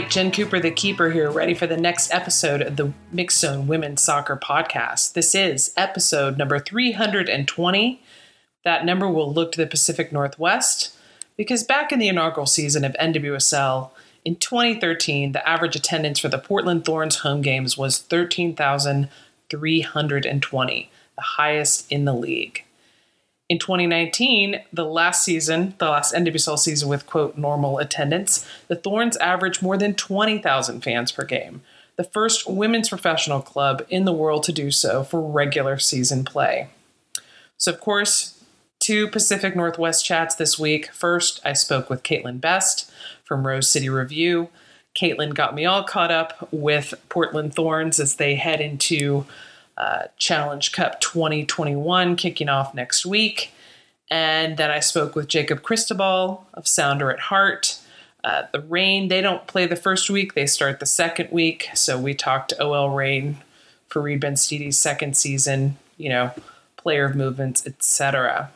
right, Jen Cooper, the keeper here, ready for the next episode of the Mixxed Zone Women's Soccer Podcast. This is episode number 320. That number will look to the Pacific Northwest because back in the inaugural season of NWSL in 2013, the average attendance for the Portland Thorns home games was 13,320, the highest in the league. In 2019, the last season, the last NWSL season with quote normal attendance, the Thorns averaged more than 20,000 fans per game, the first women's professional club in the world to do so for regular season play. So, of course, two Pacific Northwest chats this week. First, I spoke with Katelyn Best from Rose City Review. Katelyn got me all caught up with Portland Thorns as they head into uh, Challenge Cup 2021 kicking off next week. And then I spoke with Jacob Cristobal of SounderAtHeart. Uh, the Reign, they don't play the first week, they start the second week. So we talked OL Reign for Farid Benstiti's second season, you know, player movements, etc.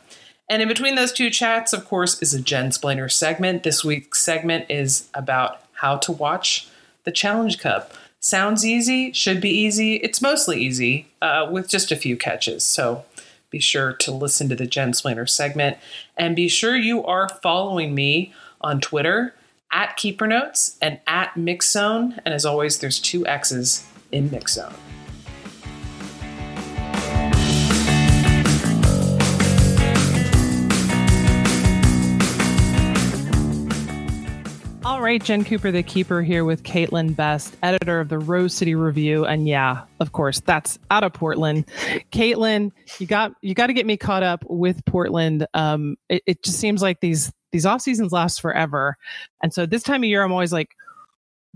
And in between those two chats, of course, is a Jensplainer segment. This week's segment is about how to watch the Challenge Cup. Sounds easy, should be easy. It's mostly easy uh, with just a few catches. So be sure to listen to the Jensplainer segment and be sure you are following me on Twitter at Keeper Notes and at Mixzone. And as always, there's two X's in Mixzone. Right, Jen Cooper, the keeper, here with Katelyn Best, editor of the Rose City Review, and yeah, of course, that's out of Portland. Katelyn, you got you got to get me caught up with Portland. Um, it, it just seems like these these off seasons last forever, and so this time of year, I'm always like,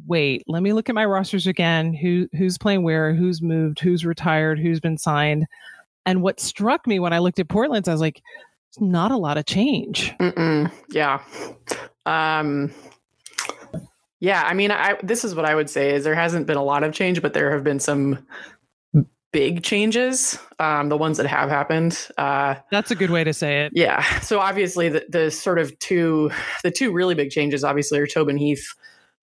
wait, let me look at my rosters again. Who who's playing where? Who's moved? Who's retired? Who's been signed? And what struck me when I looked at Portland's, I was like, not a lot of change. Mm-mm. Yeah. Um, yeah, I mean, I this is what I would say is there hasn't been a lot of change, but there have been some big changes. Um, the ones that have happened. Uh, That's a good way to say it. Yeah. So obviously, the, the sort of two the two really big changes obviously are Tobin Heath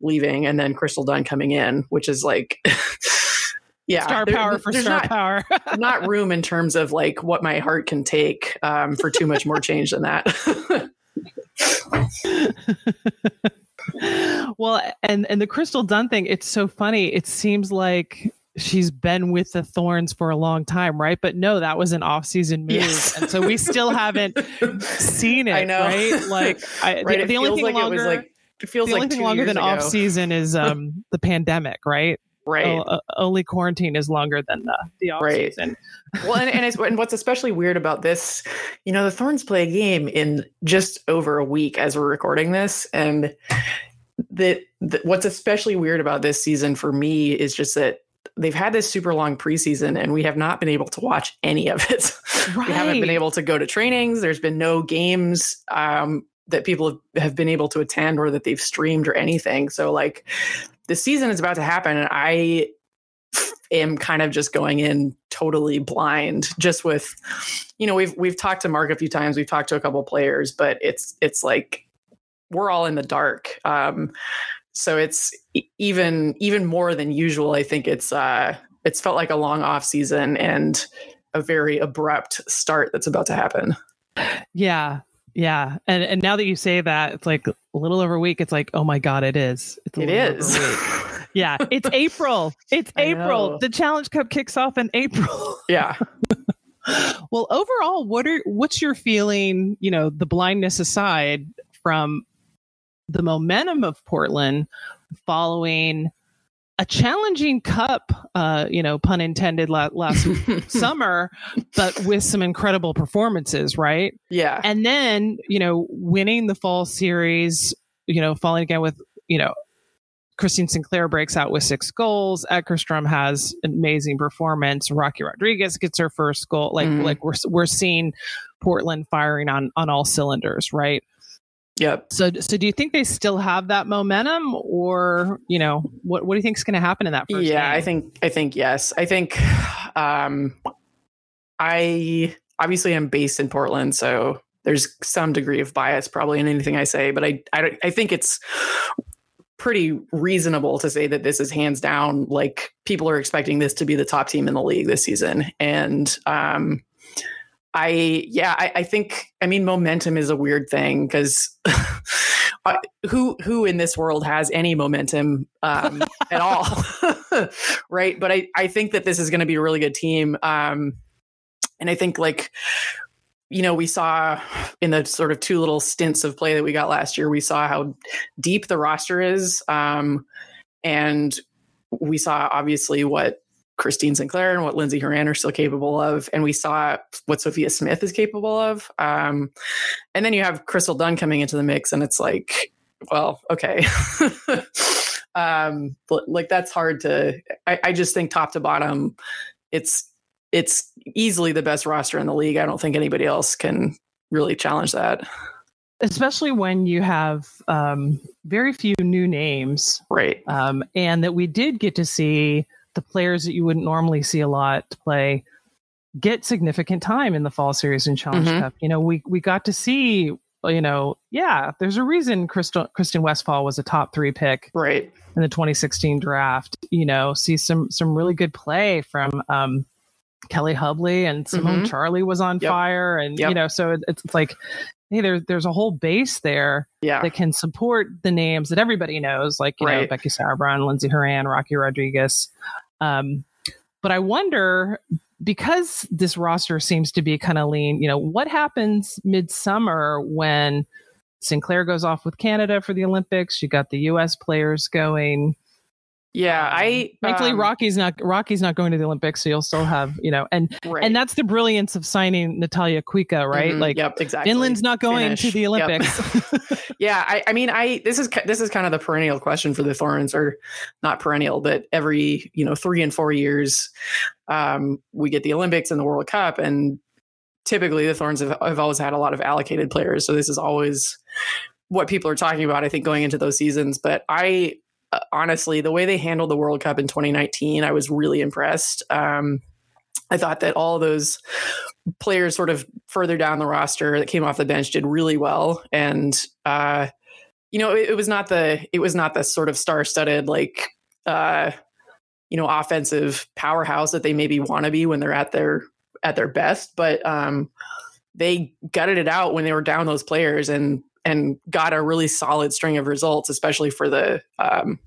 leaving and then Crystal Dunn coming in, which is like. yeah, star there, power for star not, power. not room in terms of like what my heart can take um, for too much more change than that. well, and and the Crystal Dunn thing, it's so funny. It seems like she's been with the Thorns for a long time, right? But no, that was an off-season move, yes. and so we still haven't seen it. I know, right? Like, I, right, the, the only thing like longer, it like, it feels the like only thing longer than ago. off-season is um the pandemic, right? Right. Uh, only quarantine is longer than the, the off right. season. well, and, and, and, what's especially weird about this, you know, the Thorns play a game in just over a week as we're recording this. And that, that what's especially weird about this season for me is just that they've had this super long preseason and we have not been able to watch any of it. Right. we haven't been able to go to trainings. There's been no games um, that people have been able to attend or that they've streamed or anything. So like the season is about to happen and I am kind of just going in totally blind just with you know we've we've talked to Mark a few times we've talked to a couple players but it's it's like we're all in the dark. Um so it's even even more than usual i think it's uh it's felt like a long off season and a very abrupt start that's about to happen. Yeah yeah. And and now that you say that it's like a little over a week it's like oh my god it is. It's it is. yeah. It's april. It's april. the challenge cup kicks off in april. Yeah. Well overall what are what's your feeling you know the blindness aside from the momentum of Portland following a challenging cup, uh, you know, pun intended, last summer, but with some incredible performances, right? Yeah. And then, you know, winning the fall series, you know, falling again with, you know, Christine Sinclair breaks out with six goals. Eckerstrom has an amazing performance. Rocky Rodriguez gets her first goal. Like, mm-hmm. like we're we're seeing Portland firing on on all cylinders, right? Yep. So, so do you think they still have that momentum, or you know, what what do you think is going to happen in that? First yeah, game? I think I think yes. I think um, I obviously am based in Portland, so there's some degree of bias probably in anything I say, but I I, I think it's pretty reasonable to say that this is hands down like people are expecting this to be the top team in the league this season and um I yeah, I, I, think I mean momentum is a weird thing because who who in this world has any momentum um, at all, right? But I I think that this is going to be a really good team, um, and I think like you know we saw in the sort of two little stints of play that we got last year, we saw how deep the roster is, um, and we saw obviously what Christine Sinclair and what Lindsey Horan are still capable of. And we saw what Sophia Smith is capable of. Um, and then you have Crystal Dunn coming into the mix, and it's like, well, okay. um, like that's hard to, I, I just think top to bottom, it's, it's easily the best roster in the league. I don't think anybody else can really challenge that. Especially when you have um, very few new names. Right. Um, and that we did get to see the players that you wouldn't normally see a lot play get significant time in the fall series and challenge mm-hmm. cup you know we we got to see you know yeah there's a reason Crystal, kristen westfall was a top three pick right in the 2016 draft you know see some some really good play from um Kelli Hubly and simone mm-hmm. charley was on yep. fire and yep. you know so it's, it's like hey, there's there's a whole base there yeah. that can support the names that everybody knows, like you right. know Becky Sauerbrunn, Lindsey Horan, Rocky Rodriguez. Um, but I wonder because this roster seems to be kind of lean. You know, what happens midsummer when Sinclair goes off with Canada for the Olympics? You got the U.S. players going. Yeah, I um, thankfully um, Rocky's not Rocky's not going to the Olympics, so you'll still have you know, and right. and that's the brilliance of signing Natalia Kuikka, right? Mm-hmm, like, yep, exactly. Finland's not going Finish. to the Olympics. Yep. yeah, I, I mean, I this is this is kind of the perennial question for the Thorns, or not perennial, but every you know three and four years, um, we get the Olympics and the World Cup, and typically the Thorns have, have always had a lot of allocated players, so this is always what people are talking about. I think going into those seasons, but I honestly, the way they handled the World Cup in 2019, I was really impressed. Um, I thought that all those players sort of further down the roster that came off the bench did really well. And, uh, you know, it, it, was not the, it was not the sort of star studded, like, uh, you know, offensive powerhouse that they maybe want to be when they're at their, at their best. But, um, they gutted it out when they were down those players and and got a really solid string of results, especially for the um,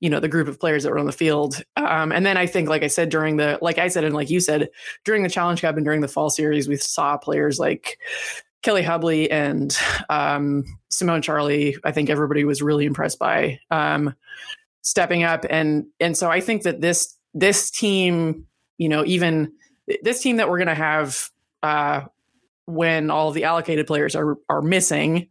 you know the group of players that were on the field. Um, and then I think, like I said, during the like I said and like you said, during the Challenge Cup and during the fall series, we saw players like Kelli Hubly and um, Simone Charley. I think everybody was really impressed by um, stepping up, and and so I think that this this team, you know, even this team that we're going to have uh, when all the allocated players are are missing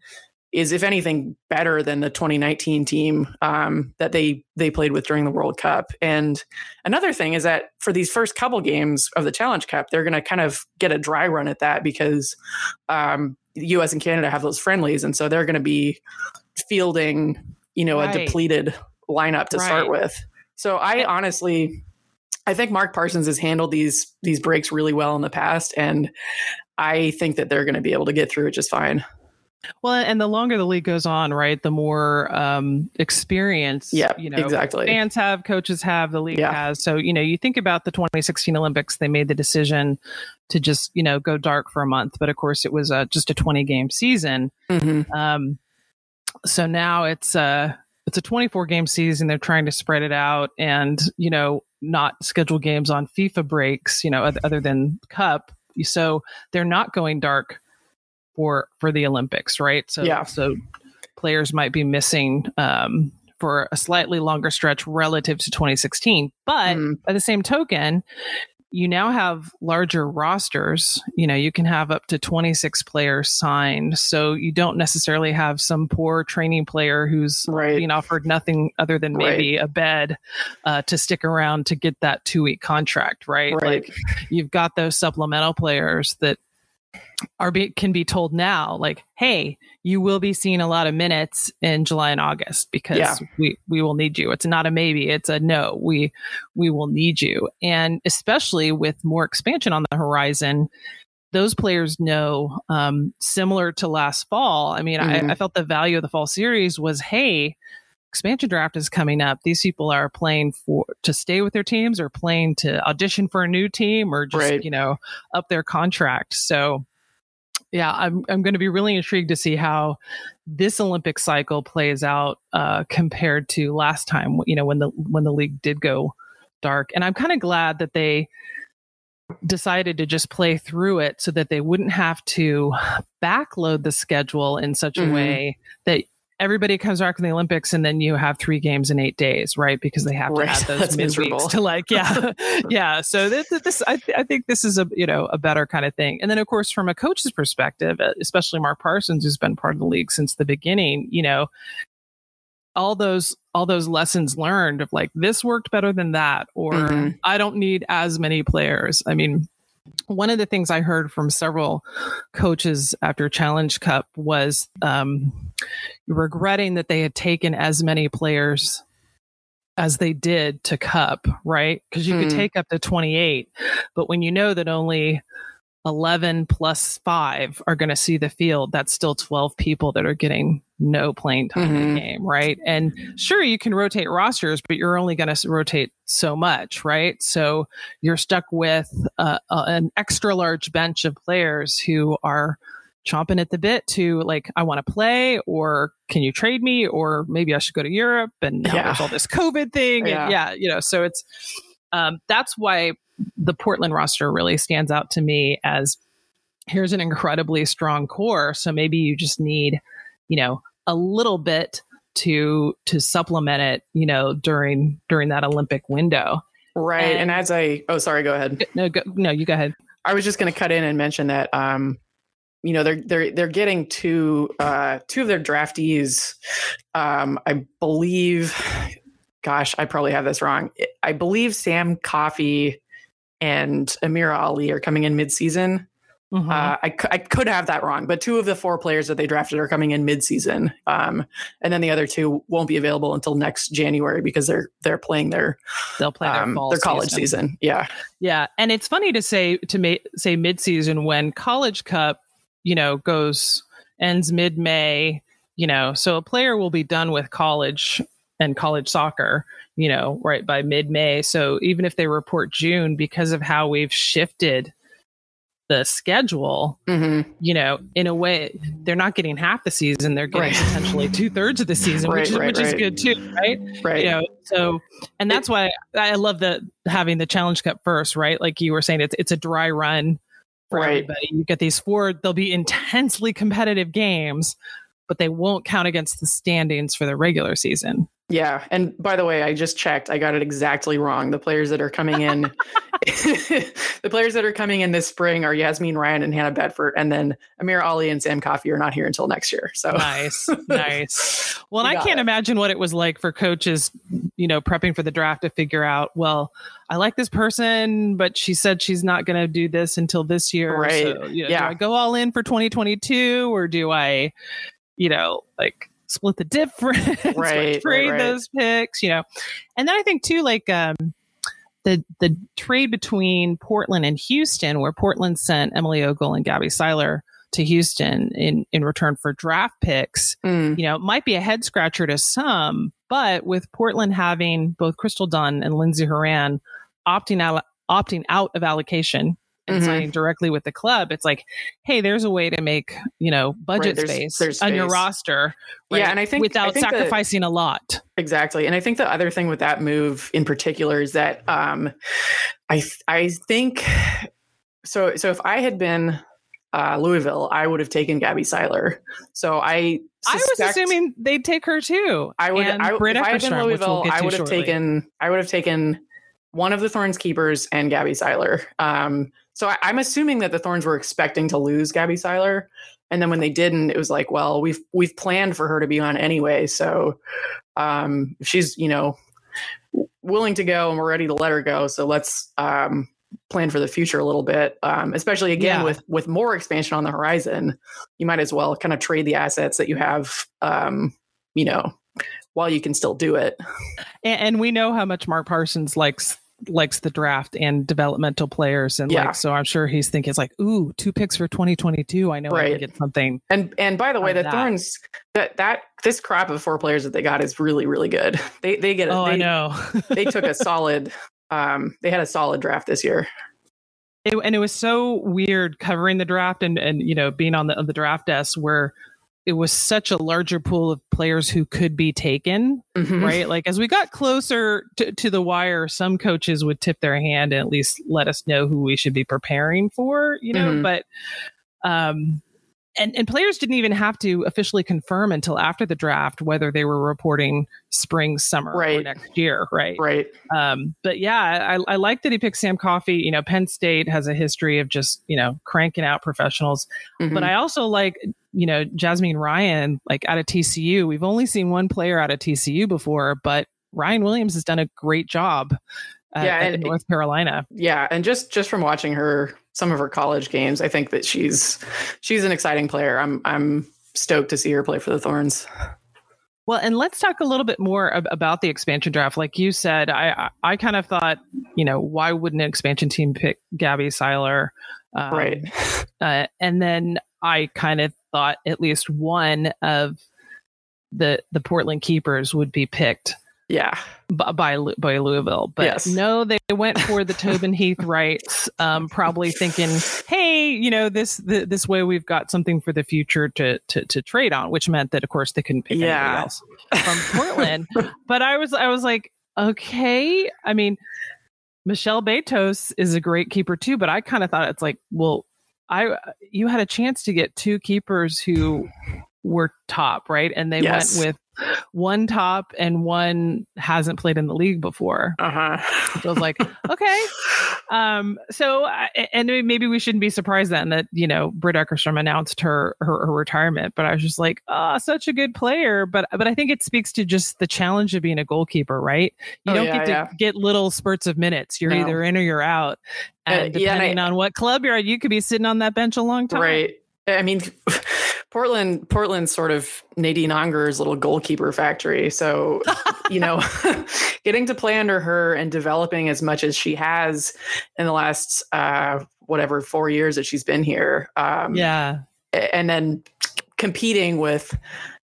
is if anything better than the 2019 team um, that they they played with during the World Cup. And another thing is that for these first couple games of the Challenge Cup, they're going to kind of get a dry run at that because um, the U.S. and Canada have those friendlies, and so they're going to be fielding you know right. a depleted lineup to right. start with. So I honestly. I think Mark Parsons has handled these these breaks really well in the past, and I think that they're going to be able to get through it just fine. Well, and the longer the league goes on, right, the more um, experience, yeah, you know, exactly. Fans have, coaches have, the league yeah. has. So you know, you think about the 2016 Olympics, they made the decision to just you know go dark for a month, but of course it was uh, just a 20 game season. Mm-hmm. Um, so now it's uh it's a 24 game season. They're trying to spread it out, and you know, not schedule games on FIFA breaks, you know, other than Cup so they're not going dark for for the Olympics, right? So yeah. so players might be missing um, for a slightly longer stretch relative to 2016. But mm. by the same token, you now have larger rosters. You know, you can have up to 26 players signed. So you don't necessarily have some poor training player who's right. being offered nothing other than maybe right. a bed uh, to stick around to get that two week contract, right? right? Like you've got those supplemental players that are be, can be told now like hey you will be seeing a lot of minutes in july and august because yeah. we we will need you it's not a maybe it's a no we we will need you and especially with more expansion on the horizon those players know um, similar to last fall i mean mm-hmm. I, I felt the value of the fall series was hey expansion draft is coming up, these people are playing for to stay with their teams or playing to audition for a new team or just, right. you know, up their contract. So yeah, I'm I'm going to be really intrigued to see how this Olympic cycle plays out uh, compared to last time. You know, when the when the league did go dark, and I'm kind of glad that they decided to just play through it so that they wouldn't have to backload the schedule in such mm-hmm. a way that everybody comes back from the Olympics and then you have three games in eight days, right? Because they have to right. add those midweeks to like, yeah, yeah. So this, this I, th- I think this is a you know a better kind of thing. And then of course from a coach's perspective, especially Mark Parsons, who's been part of the league since the beginning, you know, all those all those lessons learned of like this worked better than that, or mm-hmm. I don't need as many players. I mean, one of the things I heard from several coaches after Challenge Cup was um, regretting that they had taken as many players as they did to Cup, right? Because you mm. could hmm. take up to 28, but when you know that only 11 plus five are going to see the field, that's still 12 people that are getting no playing time mm-hmm. in the mm-hmm. game, right? And sure, you can rotate rosters, but you're only going to rotate so much, right? So you're stuck with uh, an extra large bench of players who are chomping at the bit to like, I want to play, or can you trade me, or maybe I should go to Europe, and now yeah. there's all this COVID thing, yeah. and yeah, you know, so it's um, that's why the Portland roster really stands out to me as here's an incredibly strong core. So maybe you just need, you know, a little bit to to supplement it, you know, during during that Olympic window. Right. And, and as I oh sorry, go ahead. No, go, no, you go ahead. I was just going to cut in and mention that um you know they're they're they're getting two uh two of their draftees um I believe gosh, I probably have this wrong. I believe Sam Coffey and Amirah Ali are coming in mid-season. Mm-hmm. Uh, I, I could have that wrong, but two of the four players that they drafted are coming in mid-season, um, and then the other two won't be available until next January because they're they're playing their they'll play their, um, their college season. season. Yeah, yeah, and it's funny to say to ma- say mid-season when College Cup, you know, goes ends mid-May. You know, so a player will be done with college and college soccer, you know, right by mid May. So even if they report June, because of how we've shifted the schedule, mm-hmm. you know, in a way, they're not getting half the season; they're getting right. potentially two thirds of the season, right, which is right, which is good too, right? Right. You know, so and that's why I love the having the Challenge Cup first, right? Like you were saying, it's it's a dry run for everybody. You get these four; they'll be intensely competitive games, but they won't count against the standings for the regular season. Yeah, and by the way, I just checked. I got it exactly wrong. The players that are coming in, the players that are coming in this spring are Yazmeen Ryan and Hannah Betfort, and then Amir Ali and Sam Coffey are not here until next year. So nice, nice. Well, I can't it. imagine what it was like for coaches, you know, prepping for the draft to figure out. Well, I like this person, but she said she's not going to do this until this year. Right? So, you know, yeah. Do I go all in for 2022, or do I, you know, like split the difference, right, trade right, right. those picks, you know. And then I think too, like um, the the trade between Portland and Houston, where Portland sent Emily Ogle and Gabby Seiler to Houston in in return for draft picks, mm. you know, might be a head scratcher to some, but with Portland having both Crystal Dunn and Lindsey Horan opting out opting out of allocation and mm-hmm. signing directly with the club, it's like, hey, there's a way to make you know budget right, there's, space there's on your roster. Right? Yeah, and I think without I think sacrificing a lot. Exactly, and I think the other thing with that move in particular is that um, I I think so. So if I had been uh, Louisville, I would have taken Gabby Seiler. So I I was assuming they'd take her too. I would. I, if I had been Louisville, we'll I would have shortly. taken. I would have taken one of the Thorns keepers and Gabby Seiler. Um, so I, am assuming that the Thorns were expecting to lose Gabby Seiler, and then when they didn't, it was like, well, we've we've planned for her to be on anyway. So um, she's you know willing to go and we're ready to let her go, so let's um, plan for the future a little bit. Um, especially again yeah. with with more expansion on the horizon, you might as well kind of trade the assets that you have. Um, you know, while you can still do it. And, and, we know how much Mark Parsons likes likes the draft and developmental players, and Yeah. like so, I'm sure he's thinking it's like, ooh, two picks for 2022. I know I Right. can get something. And and by the way, the that. Thorns that that this crop of four players that they got is really really good. They they get Oh, they, I know. they took a solid um they had a solid draft this year. It, and it was so weird covering the draft and and you know being on the on the draft desk where it was such a larger pool of players who could be taken Mhm. right like as we got closer to, to the wire some coaches would tip their hand and at least let us know who we should be preparing for you know Mhm. but um and, and players didn't even have to officially confirm until after the draft whether they were reporting spring summer or Right. next year right Right. um, but yeah, I, I like that he picked Sam Coffey. You know, Penn State has a history of just you know cranking out professionals. But Mhm. I also like you know Jasmine Ryan, like out of TCU. We've only seen one player out of TCU before, but Ryan Williams has done a great job. At, Yeah, and- North Carolina. yeah, and just just from watching her some of her college games, I think that she's she's an exciting player. I'm I'm stoked to see her play for the Thorns. Well, and let's talk a little bit more ab- about the expansion draft. Like you said, I I, I kind of thought, you know, why wouldn't an expansion team pick Gabby Seiler? Um, right. uh, and then I kind of thought at least one of the the Portland keepers would be picked Yeah. by by, by Louisville, but Yes. no, they went for the Tobin Heath rights, um, probably thinking, hey, you know this th- this way we've got something for the future to to to trade on, which meant that of course they couldn't pick Yeah. anybody else from Portland. but I was I was like, okay, I mean. Michelle Betos is a great keeper too, but I kind of thought it's like, well, I uh, you had a chance to get two keepers who were top, right? And they Yes. went with one top and one hasn't played in the league before. Uh huh. So I was like, okay. Um, so and maybe we shouldn't be surprised then that you know Britt Eckerstrom announced her, her her retirement. But I was just like, oh, such a good player. But but I think it speaks to just the challenge of being a goalkeeper, right? You Oh, don't yeah, get to yeah. get little spurts of minutes. You're No. either in or you're out. Uh, And yeah, and I- depending on what club you're at, you could be sitting on that bench a long time. Right. I mean, Portland, Portland's sort of Nadine Angerer's little goalkeeper factory. So, you know, getting to play under her and developing as much as she has in the last uh, whatever four years that she's been here. Um, Yeah. and then competing with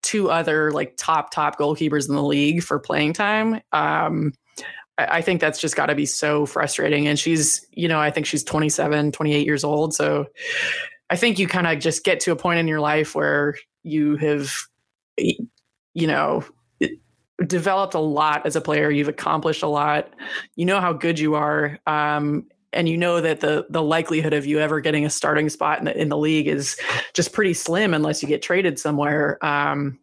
two other like top top goalkeepers in the league for playing time um I I think that's just got to be so frustrating. And she's, you know, I think she's 27, 28 years old. So I think you kind of just get to a point in your life where you have, you know, developed a lot as a player. You've accomplished a lot. You know how good you are. Um, and you know that the the likelihood of you ever getting a starting spot in the, in the league is just pretty slim unless you get traded somewhere. Um,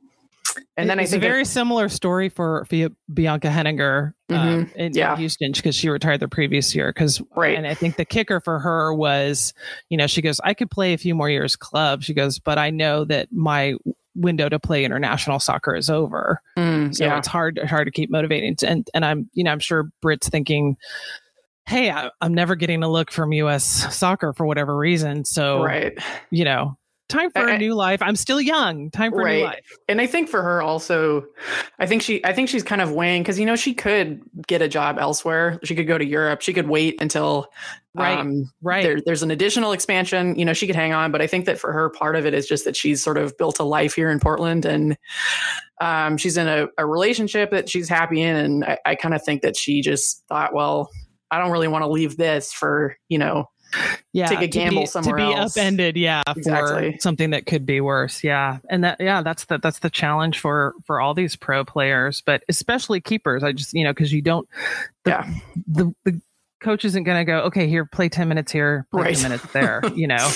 and then I it's think a very similar story for, for Bianca Henninger um, in, in Yeah. Houston because she retired the previous year. Because Right. and I think the kicker for her was, you know, she goes, I could play a few more years club. She goes, but I know that my window to play international soccer is over. Mm, So yeah. it's hard hard to keep motivating. And and I'm you know I'm sure Britt's thinking, hey, I, I'm never getting a look from U.S. soccer for whatever reason. So right. you know, time for I- a new life. I'm still young. Time for a new life. and I think for her also, I think she, I think she's kind of weighing because you know she could get a job elsewhere. She could go to Europe. She could wait until Right. um, Right. there, there's an additional expansion. You know, she could hang on, but I think that for her, part of it is just that she's sort of built a life here in Portland, and um, she's in a, a relationship that she's happy in. And I, I kind of think that she just thought, well, I don't really want to leave this for you know yeah, take a to be, somewhere to be else. upended. Yeah, Exactly. for something that could be worse. Yeah, and that yeah, that's the that's the challenge for for all these pro players, but especially keepers. I just you know because you don't. The, Yeah. The the coach isn't going to go. Okay, here, play ten minutes here, play Right. ten minutes there. You know.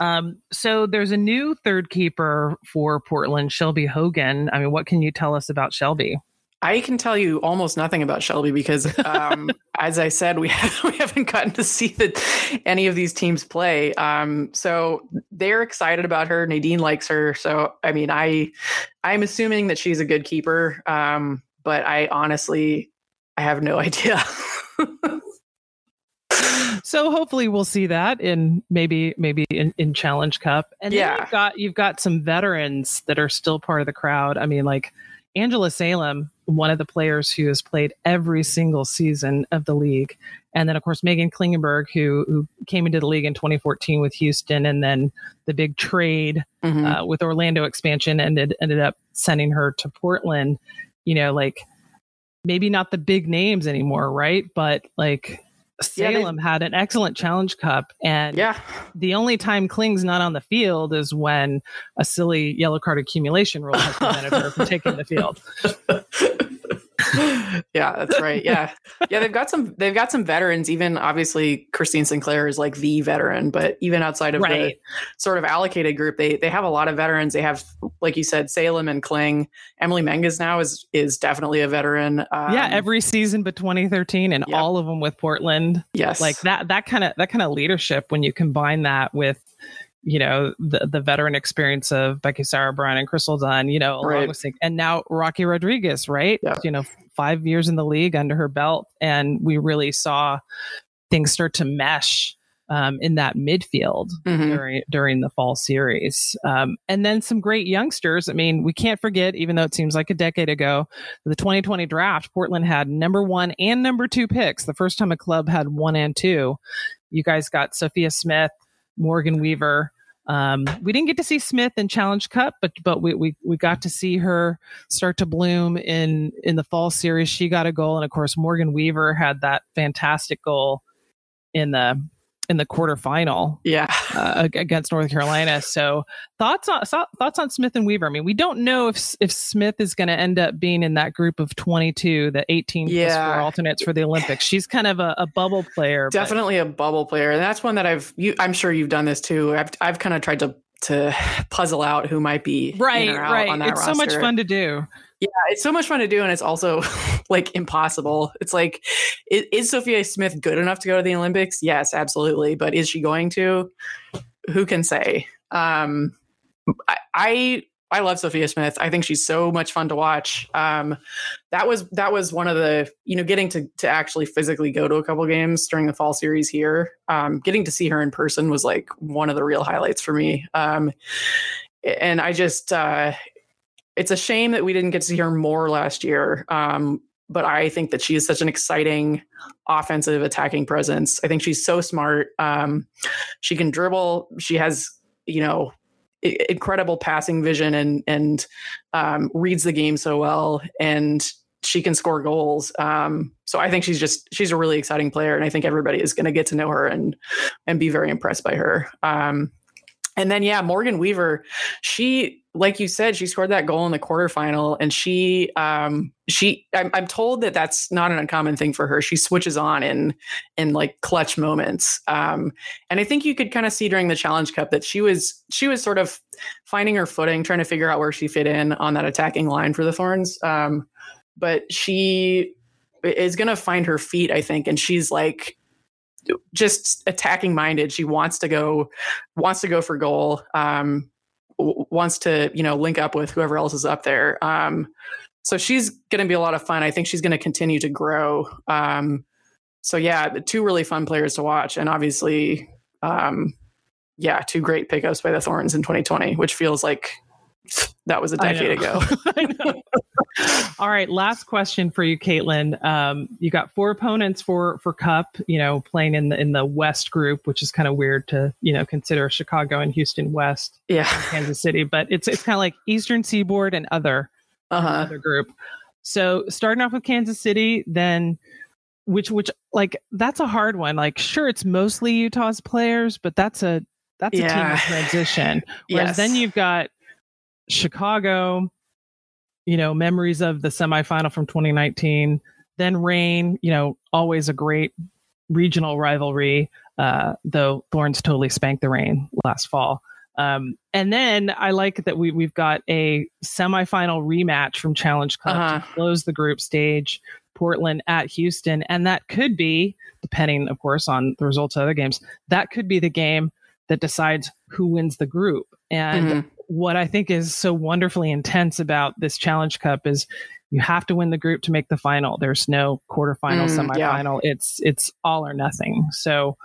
Um, so there's a new third keeper for Portland, Shelby Hogan. I mean, what can you tell us about Shelby? I can tell you almost nothing about Shelby because, um, as I said, we have, we haven't gotten to see that any of these teams play. Um, so they're excited about her. Nadine likes her. So I mean, I I'm assuming that she's a good keeper. Um, but I honestly I have no idea. so hopefully we'll see that in maybe maybe in, in challenge cup and Yeah. you've got you've got some veterans that are still part of the crowd i mean like angela salem one of the players who has played every single season of the league. And then, of course, Meghan Klingenberg, who, who came into the league in 2014 with Houston, and then the big trade mm-hmm. uh, with Orlando expansion ended ended up sending her to Portland. You know, like maybe not the big names anymore, right? But like Salem yeah, had an excellent challenge cup and yeah the only time kling's not on the field is when a silly yellow card accumulation rule has prevented her from taking the field yeah, that's right. Yeah. Yeah, they've got some they've got some veterans. Even obviously Christine Sinclair is like the veteran, but even outside of right. the sort of allocated group, they they have a lot of veterans. They have like you said, Salem and Kling. Emily Menges now is is definitely a veteran. Um, yeah, every season but 2013 and yep. all of them with Portland. Yes. Like that that kind of that kind of leadership when you combine that with you know the the veteran experience of Becky Sauerbrunn and Crystal Dunn, you know, along right. with and now Rocky Rodriguez, right? Yeah. You know, five years in the league under her belt, and we really saw things start to mesh um, in that midfield mm-hmm. during during the fall series, um, and then some great youngsters. I mean, we can't forget, even though it seems like a decade ago, the 2020 draft, Portland had number one and number two picks. The first time a club had one and two. You guys got Sophia Smith, Morgan Weaver, um, we didn't get to see Smith in Challenge Cup, but but we, we we got to see her start to bloom in in the fall series. She got a goal, and of course Morgan Weaver had that fantastic goal in the in the quarterfinal. Yeah, uh, against North Carolina. So thoughts on thoughts on Smith and Weaver. I mean, we don't know if if Smith is going to end up being in that group of twenty two, the eighteen yeah. plus four alternates for the Olympics. She's kind of a, a bubble player. Definitely but. a bubble player, and that's one that I've. You, I'm sure you've done this too. I've I've kind of tried to to puzzle out who might be right. right. it's roster. so much fun to do. Yeah, it's so much fun to do, and it's also like impossible. It's like, is, is, Sophia Smith good enough to go to the Olympics? Yes, absolutely. But is she going to? Who can say? Um, I, I I love Sophia Smith. I think she's so much fun to watch. Um, that was that was one of the you know getting to to actually physically go to a couple games during the fall series here. Um, getting to see her in person was like one of the real highlights for me. Um, and I just uh, it's a shame that we didn't get to see her more last year. Um, but I think that she is such an exciting offensive attacking presence. I think she's so smart. Um, she can dribble. She has, you know, incredible passing vision and and um, reads the game so well, and she can score goals. Um, so I think she's just she's a really exciting player, and I think everybody is going to get to know her and and be very impressed by her. Um, and then yeah, Morgan Weaver, she like you said, she scored that goal in the quarterfinal, and she um she I'm, I'm told that that's not an uncommon thing for her. She switches on in in like clutch moments, um, and I think you could kind of see during the Challenge Cup that she was she was sort of finding her footing, trying to figure out where she fit in on that attacking line for the Thorns. Um, but she is going to find her feet, I think, and she's like just attacking minded. She wants to go, wants to go for goal. Um, wants to you know link up with whoever else is up there. Um, so she's going to be a lot of fun. I think she's going to continue to grow. Um, so yeah, two really fun players to watch, and obviously, um, yeah, two great pickups by the Thorns in 2020, which feels like that was a decade ago. All right, last question for you, Katelyn. Um, you got four opponents for for Cup. You know, playing in the in the West group, which is kind of weird to you know consider Chicago and Houston West, yeah, Kansas City, but it's it's kind of like Eastern Seaboard and other uh-huh. other group. So starting off with Kansas City, then which which like that's a hard one. Like, sure, it's mostly Utah's players, but that's a that's yeah. a team of transition. Whereas yes. then you've got Chicago, you know, memories of the semifinal from 2019. Then Reign, you know, always a great regional rivalry, uh, though Thorns totally spanked the Reign last fall. Um, and then I like that we, we've got a semifinal rematch from Challenge Cup uh-huh. to close the group stage, Portland at Houston. And that could be, depending, of course, on the results of other games, that could be the game that decides who wins the group. And mm-hmm what I think is so wonderfully intense about this Challenge Cup is you have to win the group to make the final. There's no quarterfinal, mm, semifinal. Yeah. It's it's all or nothing. So,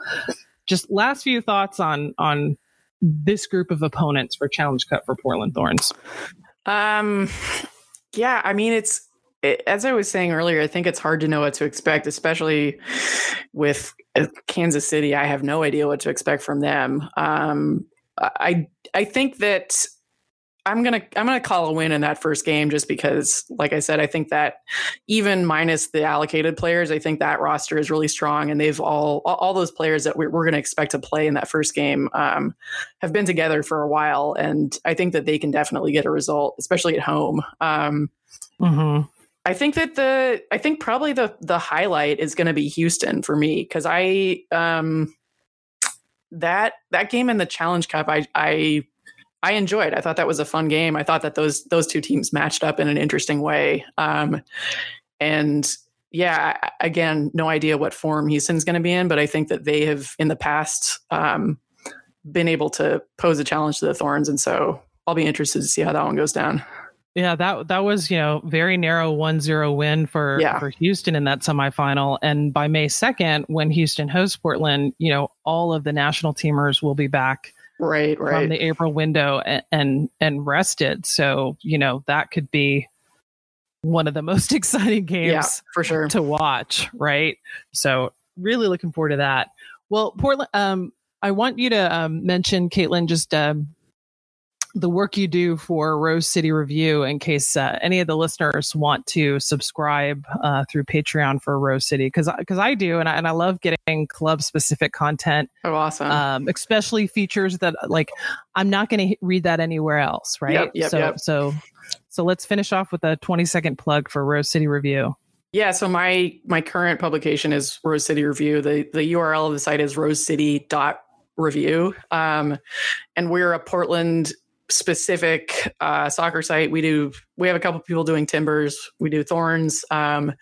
just last few thoughts on on this group of opponents for Challenge Cup for Portland Thorns. Um, yeah, I mean it's it, as I was saying earlier, I think it's hard to know what to expect, especially with uh, Kansas City. I have no idea what to expect from them. Um, I I think that I'm gonna I'm gonna call a win in that first game just because, like I said, I think that even minus the allocated players, I think that roster is really strong, and they've all all those players that we're, we're gonna expect to play in that first game um, have been together for a while, and I think that they can definitely get a result, especially at home. Um, mm-hmm. I think that the I think probably the the highlight is going to be Houston for me because I um that that game in the Challenge Cup I I I enjoyed. I thought that was a fun game. I thought that those those two teams matched up in an interesting way. Um, and yeah, again, no idea what form Houston's going to be in, but I think that they have in the past um, been able to pose a challenge to the Thorns, and so I'll be interested to see how that one goes down. Yeah, that that was, you know, very narrow 1-0 win for yeah. for Houston in that semifinal and by May 2nd when Houston hosts Portland, you know, all of the national teamers will be back right, right. from the April window and, and and rested. So you know that could be one of the most exciting games yeah, for sure to watch. Right. So really looking forward to that. Well, Portland. Um, I want you to um, mention Katelyn just um, the work you do for Rose City Review in case uh, any of the listeners want to subscribe uh, through Patreon for Rose City because because I do and I, and I love getting club specific content. Oh, awesome! Um, especially features that like I'm not going to read that anywhere else, right? Yep, yep, so yep. so so let's finish off with a 20 second plug for Rose City Review. Yeah, so my my current publication is Rose City Review. The the URL of the site is rosecity.review. Um, and we're a Portland specific uh, soccer site. We do we have a couple people doing timbers. We do thorns. Um,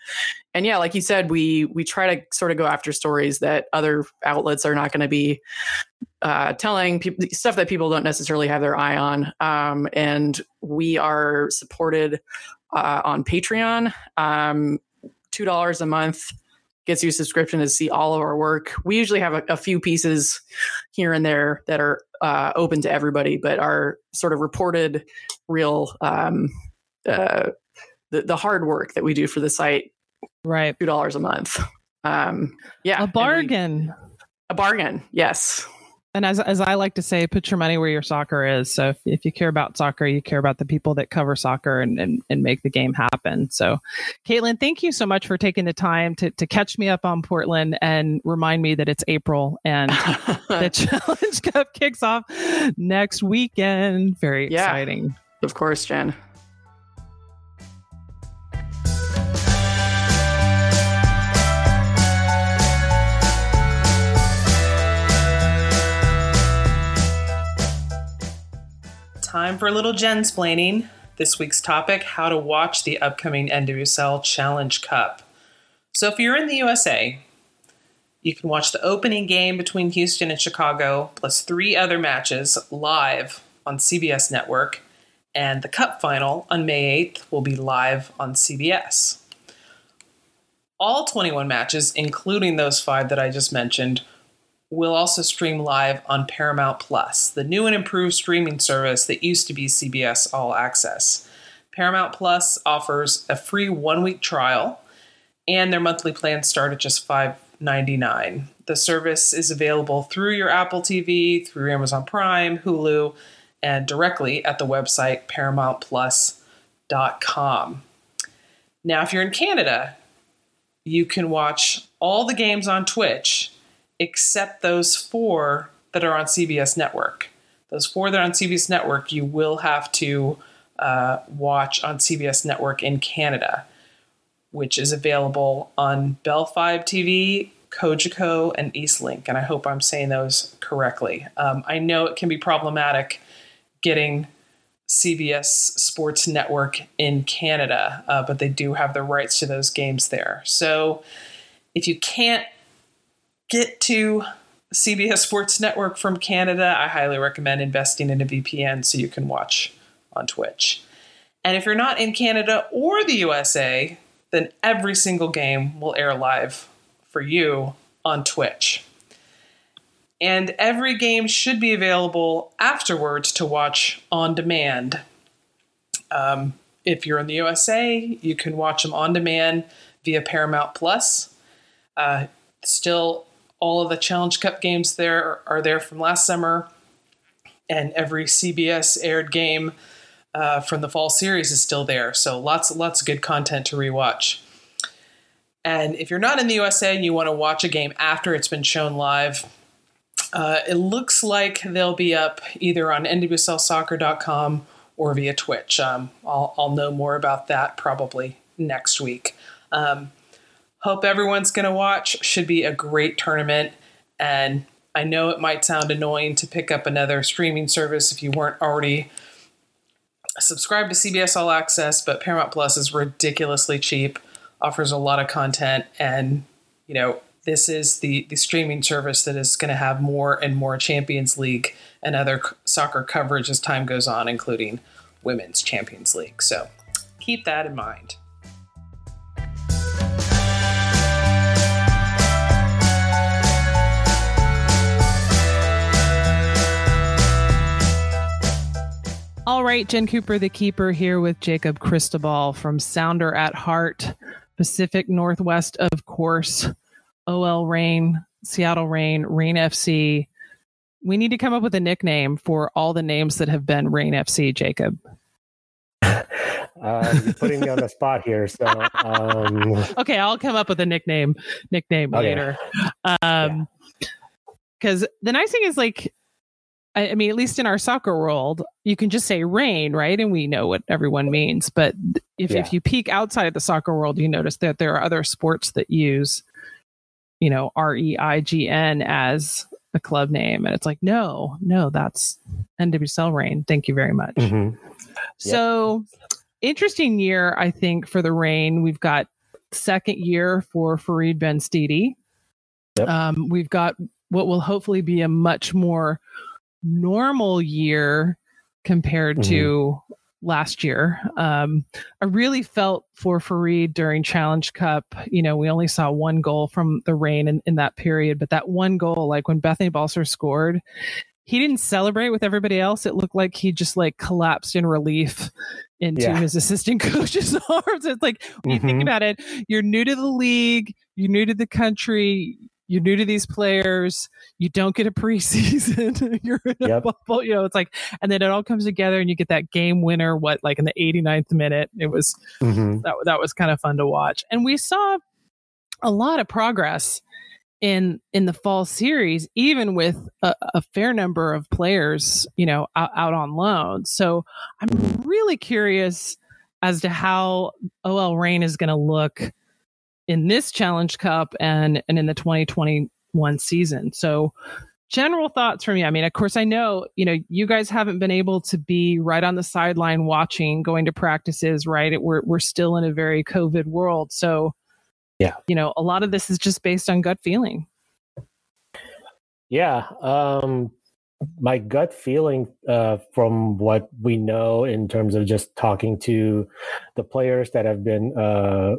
and yeah, like you said, we we try to sort of go after stories that other outlets are not going to be uh, telling stuff that people don't necessarily have their eye on. Um, and we are supported uh, on Patreon. Um, Two dollars a month gets you a subscription to see all of our work. We usually have a, a few pieces here and there that are uh, open to everybody, but are sort of reported real um, uh, the the hard work that we do for the site. Right, two dollars a month. Um, yeah, a bargain. We, a bargain. Yes. And as as I like to say, put your money where your soccer is. So if, if you care about soccer, you care about the people that cover soccer and, and, and make the game happen. So, Katelyn, thank you so much for taking the time to, to catch me up on Portland and remind me that it's April and the Challenge Cup kicks off next weekend. Very yeah, exciting. Of course, Jen. Time for a little Jensplaining. This week's topic how to watch the upcoming NWSL Challenge Cup. So, if you're in the USA, you can watch the opening game between Houston and Chicago, plus three other matches live on CBS Network, and the Cup final on May 8th will be live on CBS. All 21 matches, including those five that I just mentioned, will also stream live on Paramount Plus, the new and improved streaming service that used to be CBS All Access. Paramount Plus offers a free one week trial, and their monthly plans start at just $5.99. The service is available through your Apple TV, through Amazon Prime, Hulu, and directly at the website paramountplus.com. Now, if you're in Canada, you can watch all the games on Twitch except those four that are on CBS Network. Those four that are on CBS Network, you will have to uh, watch on CBS Network in Canada, which is available on Bell Fibe TV, Cogeco, and Eastlink. And I hope I'm saying those correctly. Um, I know it can be problematic getting CBS Sports Network in Canada, uh, but they do have the rights to those games there. So if you can't get to CBS Sports Network from Canada, I highly recommend investing in a VPN so you can watch on Twitch. And if you're not in Canada or the USA, then every single game will air live for you on Twitch. And every game should be available afterwards to watch on demand. Um, if you're in the USA, you can watch them on demand via Paramount Plus. Uh, still, all of the Challenge Cup games there are there from last summer, and every CBS aired game uh, from the fall series is still there. So lots, lots of good content to rewatch. And if you're not in the USA and you want to watch a game after it's been shown live, uh, it looks like they'll be up either on nwslsoccer.com or via Twitch. Um, I'll, I'll, know more about that probably next week. Um, hope everyone's going to watch. Should be a great tournament. And I know it might sound annoying to pick up another streaming service if you weren't already subscribed to CBS All Access, but Paramount Plus is ridiculously cheap, offers a lot of content, and you know this is the the streaming service that is going to have more and more Champions League and other soccer coverage as time goes on, including Women's Champions League. So keep that in mind. All right, Jen Cooper, the keeper, here with Jacob Cristobal from Sounder at Heart, Pacific Northwest, of course, OL Reign, Seattle Reign, Reign FC. We need to come up with a nickname for all the names that have been Reign FC, Jacob. Uh, you're putting me on the spot here, so um... okay, I'll come up with a nickname nickname okay. later. Um, because yeah. the nice thing is like I, mean, at least in our soccer world, you can just say Reign, right? And we know what everyone means. But if, yeah. if you peek outside of the soccer world, you notice that there are other sports that use, you know, R E I G N as a club name. And it's like, no, no, that's NWSL Reign. Thank you very much. Mm-hmm. So, interesting year, I think, for the Reign. We've got second year for Farid Benstiti. Yep. Um, we've got what will hopefully be a much more normal year compared mm-hmm. to last year. Um, I really felt for Farid during Challenge Cup. You know, we only saw one goal from the Reign in, in that period, but that one goal, like when Bethany Balcer scored, he didn't celebrate with everybody else. It looked like he just like collapsed in relief into yeah. his assistant coach's arms. It's like when mm-hmm. you think mm-hmm. about it, you're new to the league, you're new to the country, you're new to these players, you don't get a preseason, you're in a bubble, you know, it's like, and then it all comes together and you get that game winner, what, like in the 89th minute. It was, mm-hmm. that, that was kind of fun to watch. And we saw a lot of progress in in the fall series even with a, a fair number of players you know out, out on loan so i'm really curious as to how ol reign is going to look in this Challenge Cup and and in the 2021 season. So general thoughts from you. I mean, of course, I know, you know, you guys haven't been able to be right on the sideline watching, going to practices, right? We're, we're still in a very COVID world. So, yeah, you know, a lot of this is just based on gut feeling. Yeah. Um, my gut feeling uh, from what we know in terms of just talking to the players that have been uh,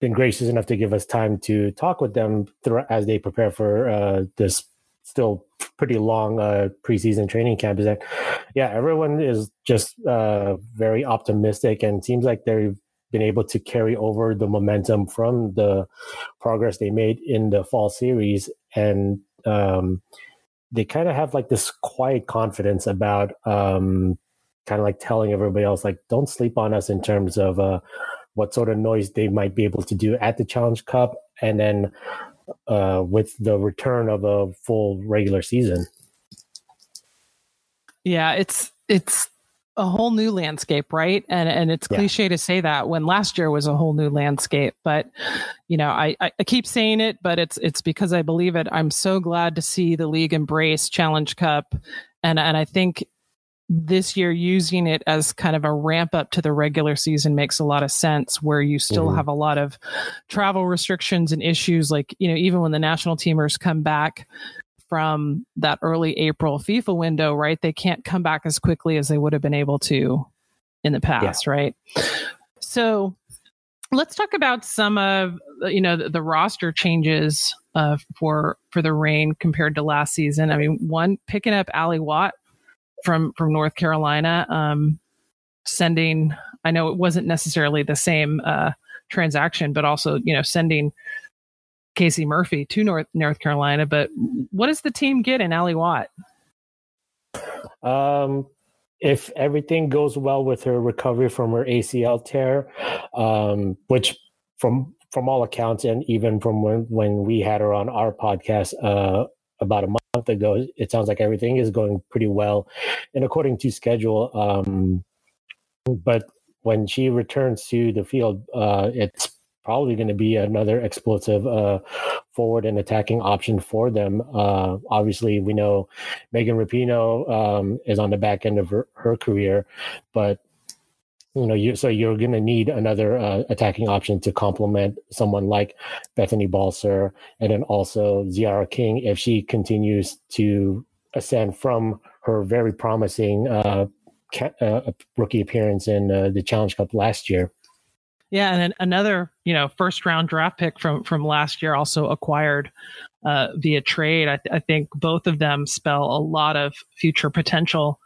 been gracious enough to give us time to talk with them through, as they prepare for uh, this still pretty long uh, preseason training camp. Is that, yeah, everyone is just uh, very optimistic and seems like they've been able to carry over the momentum from the progress they made in the fall series and. Um, they kind of have like this quiet confidence about um, kind of like telling everybody else like don't sleep on us in terms of uh, what sort of noise they might be able to do at the Challenge Cup, and then uh, with the return of a full regular season. Yeah, it's it's a whole new landscape, right? And and it's cliche yeah. to say that when last year was a whole new landscape, but you know, I, I keep saying it, but it's it's because I believe it. I'm so glad to see the league embrace Challenge Cup, and and I think this year using it as kind of a ramp up to the regular season makes a lot of sense where you still mm-hmm. have a lot of travel restrictions and issues like you know even when the national teamers come back from that early April FIFA window right they can't come back as quickly as they would have been able to in the past yeah. right so let's talk about some of you know the, the roster changes uh, for for the Reign compared to last season i mean one picking up Ally Watt from from North Carolina, um, sending I know it wasn't necessarily the same uh, transaction, but also you know sending Casey Murphy to North North Carolina. But what does the team get in Ally Watt? Um, if everything goes well with her recovery from her ACL tear, um, which from from all accounts, and even from when when we had her on our podcast uh, about a month ago, it sounds like everything is going pretty well, and according to schedule. Um, but when she returns to the field, uh, it's probably going to be another explosive uh, forward and attacking option for them. Uh, obviously, we know Megan Rapinoe um, is on the back end of her, her career, but you know, you, so you're going to need another uh, attacking option to complement someone like Bethany Balcer, and then also Tziarra King if she continues to ascend from her very promising uh, ca- uh, rookie appearance in uh, the Challenge Cup last year. Yeah, and then another, you know, first round draft pick from from last year also acquired uh, via trade. I, th- I, think both of them spell a lot of future potential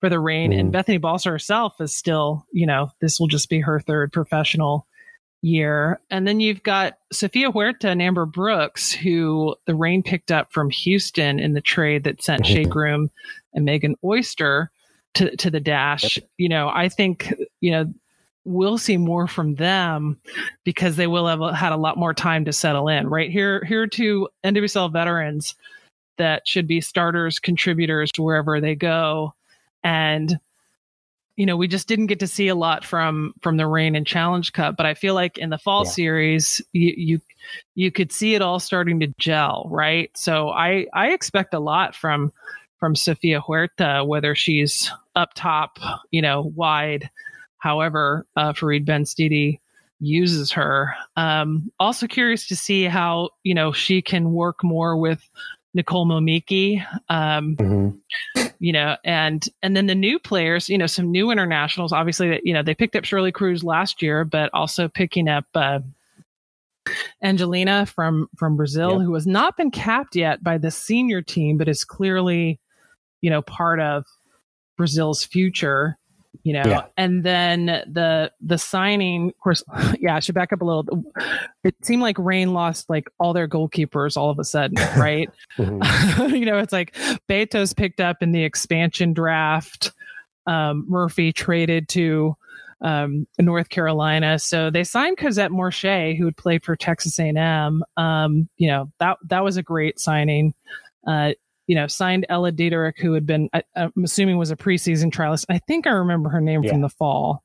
for the Reign. Mm. And Bethany Balcer herself is still, you know, this will just be her third professional year. And then you've got Sofia Huerta and Amber Brooks, who the Reign picked up from Houston in the trade that sent mm-hmm. Shea Groom and Megan Oyster to to the dash. You know, I think you know we'll see more from them because they will have had a lot more time to settle in. Right here, here are two NWSL veterans that should be starters, contributors to wherever they go, and you know we just didn't get to see a lot from from the Reign and Challenge Cup. But I feel like in the fall yeah. series, you, you you could see it all starting to gel. Right, so I I expect a lot from from Sofia Huerta, whether she's up top, you know, wide however uh, Farid Benstiti uses her. Um, also curious to see how you know she can work more with Nicole Momiki. Um, mm-hmm. You know, and and then the new players, you know, some new internationals. Obviously, that you know they picked up Shirley Cruz last year, but also picking up. Uh, Angelina from from Brazil, yep. who has not been capped yet by the senior team, but is clearly, you know, part of Brazil's future you know yeah. and then the the signing of course yeah i should back up a little it seemed like Reign lost like all their goalkeepers all of a sudden right mm-hmm. you know it's like beto's picked up in the expansion draft um, murphy traded to um, North Carolina. So they signed Cosette Morché, who had played for Texas A&M. Um, you know that that was a great signing. Uh, you know, signed Ella Dederick, who had been, I, am assuming was a preseason trialist. I think I remember her name yeah. from the fall.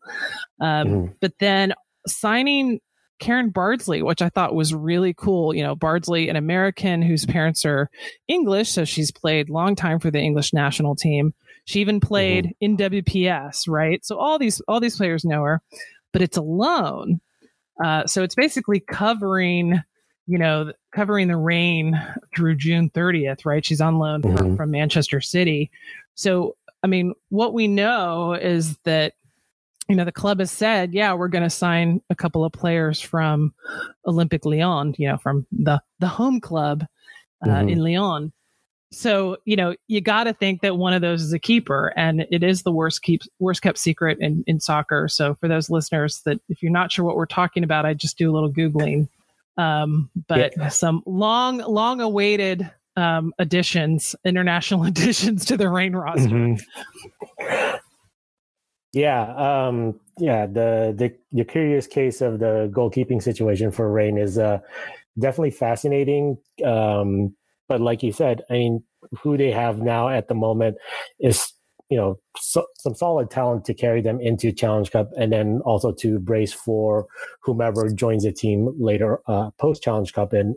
Um, mm-hmm. But then signing Karen Bardsley, which I thought was really cool. You know, Bardsley, an American whose parents are English, so she's played long time for the English national team. She even played mm-hmm. in WPS, right? So all these all these players know her, but it's a loan. Uh, so it's basically covering you know, covering the Reign through June 30th, right? She's on loan mm-hmm. from, from Manchester City. So, I mean, what we know is that, you know, the club has said, yeah, we're going to sign a couple of players from Olympic Lyon, you know, from the, the home club uh, mm-hmm. in Lyon. So, you know, you got to think that one of those is a keeper and it is the worst keep worst kept secret in, in soccer. So for those listeners that if you're not sure what we're talking about, I just do a little Googling um, but yeah. some long, long awaited um, additions, international additions to the Reign roster. Mm-hmm. Yeah, um, yeah. The, the the curious case of the goalkeeping situation for Reign is uh, definitely fascinating. Um, but like you said, I mean, who they have now at the moment is you know so, some solid talent to carry them into Challenge Cup, and then also to brace for whomever joins the team later uh, post Challenge Cup and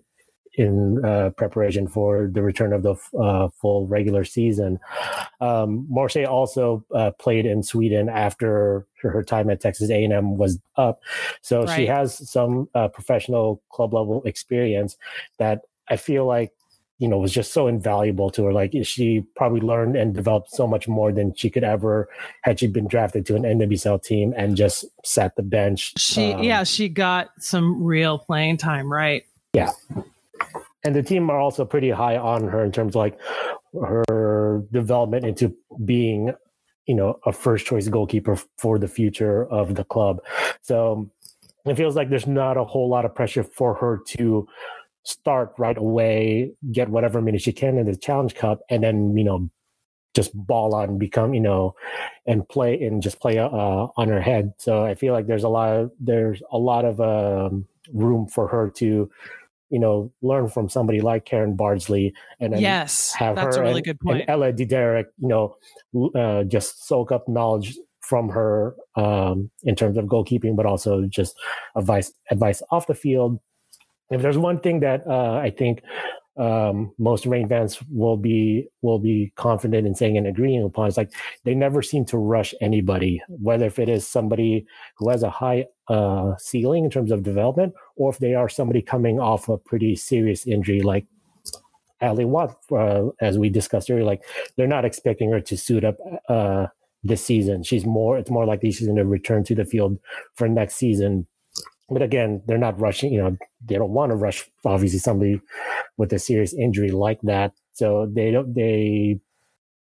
in uh, preparation for the return of the uh, full regular season. Um, Morché also uh, played in Sweden after her time at Texas A&M was up, so right. she has some uh, professional club level experience that I feel like you know was just so invaluable to her. Like she probably learned and developed so much more than she could ever had she been drafted to an nwsl team and just sat the bench she um, yeah she got some real playing time right? Yeah. And the team are also pretty high on her in terms of like her development into being you know a first choice goalkeeper for the future of the club. So it feels like there's not a whole lot of pressure for her to start right away, get whatever minutes she can in the Challenge Cup, and then you know just ball on, become you know, and play and just play uh, on her head. So I feel like there's a lot of there's a lot of um, room for her to you know, learn from somebody like Karen Bardsley, and then yes, have that's her a really and, good point. And Ella Dederick, you know, uh, just soak up knowledge from her um, in terms of goalkeeping, but also just advice advice off the field. If there's one thing that uh, I think um, most Reign fans will be will be confident in saying and agreeing upon. It's like they never seem to rush anybody, whether if it is somebody who has a high uh, ceiling in terms of development, or if they are somebody coming off a pretty serious injury like Ally Watt, uh, as we discussed earlier. Like they're not expecting her to suit up uh, this season. She's more. It's more likely she's going to return to the field for next season but again, they're not rushing. You know, they don't want to rush. Obviously, somebody with a serious injury like that, so they don't. They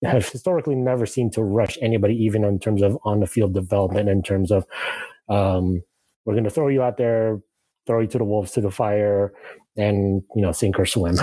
have historically never seemed to rush anybody, even in terms of on the field development. In terms of, um, we're going to throw you out there, throw you to the wolves, to the fire, and you know, sink or swim.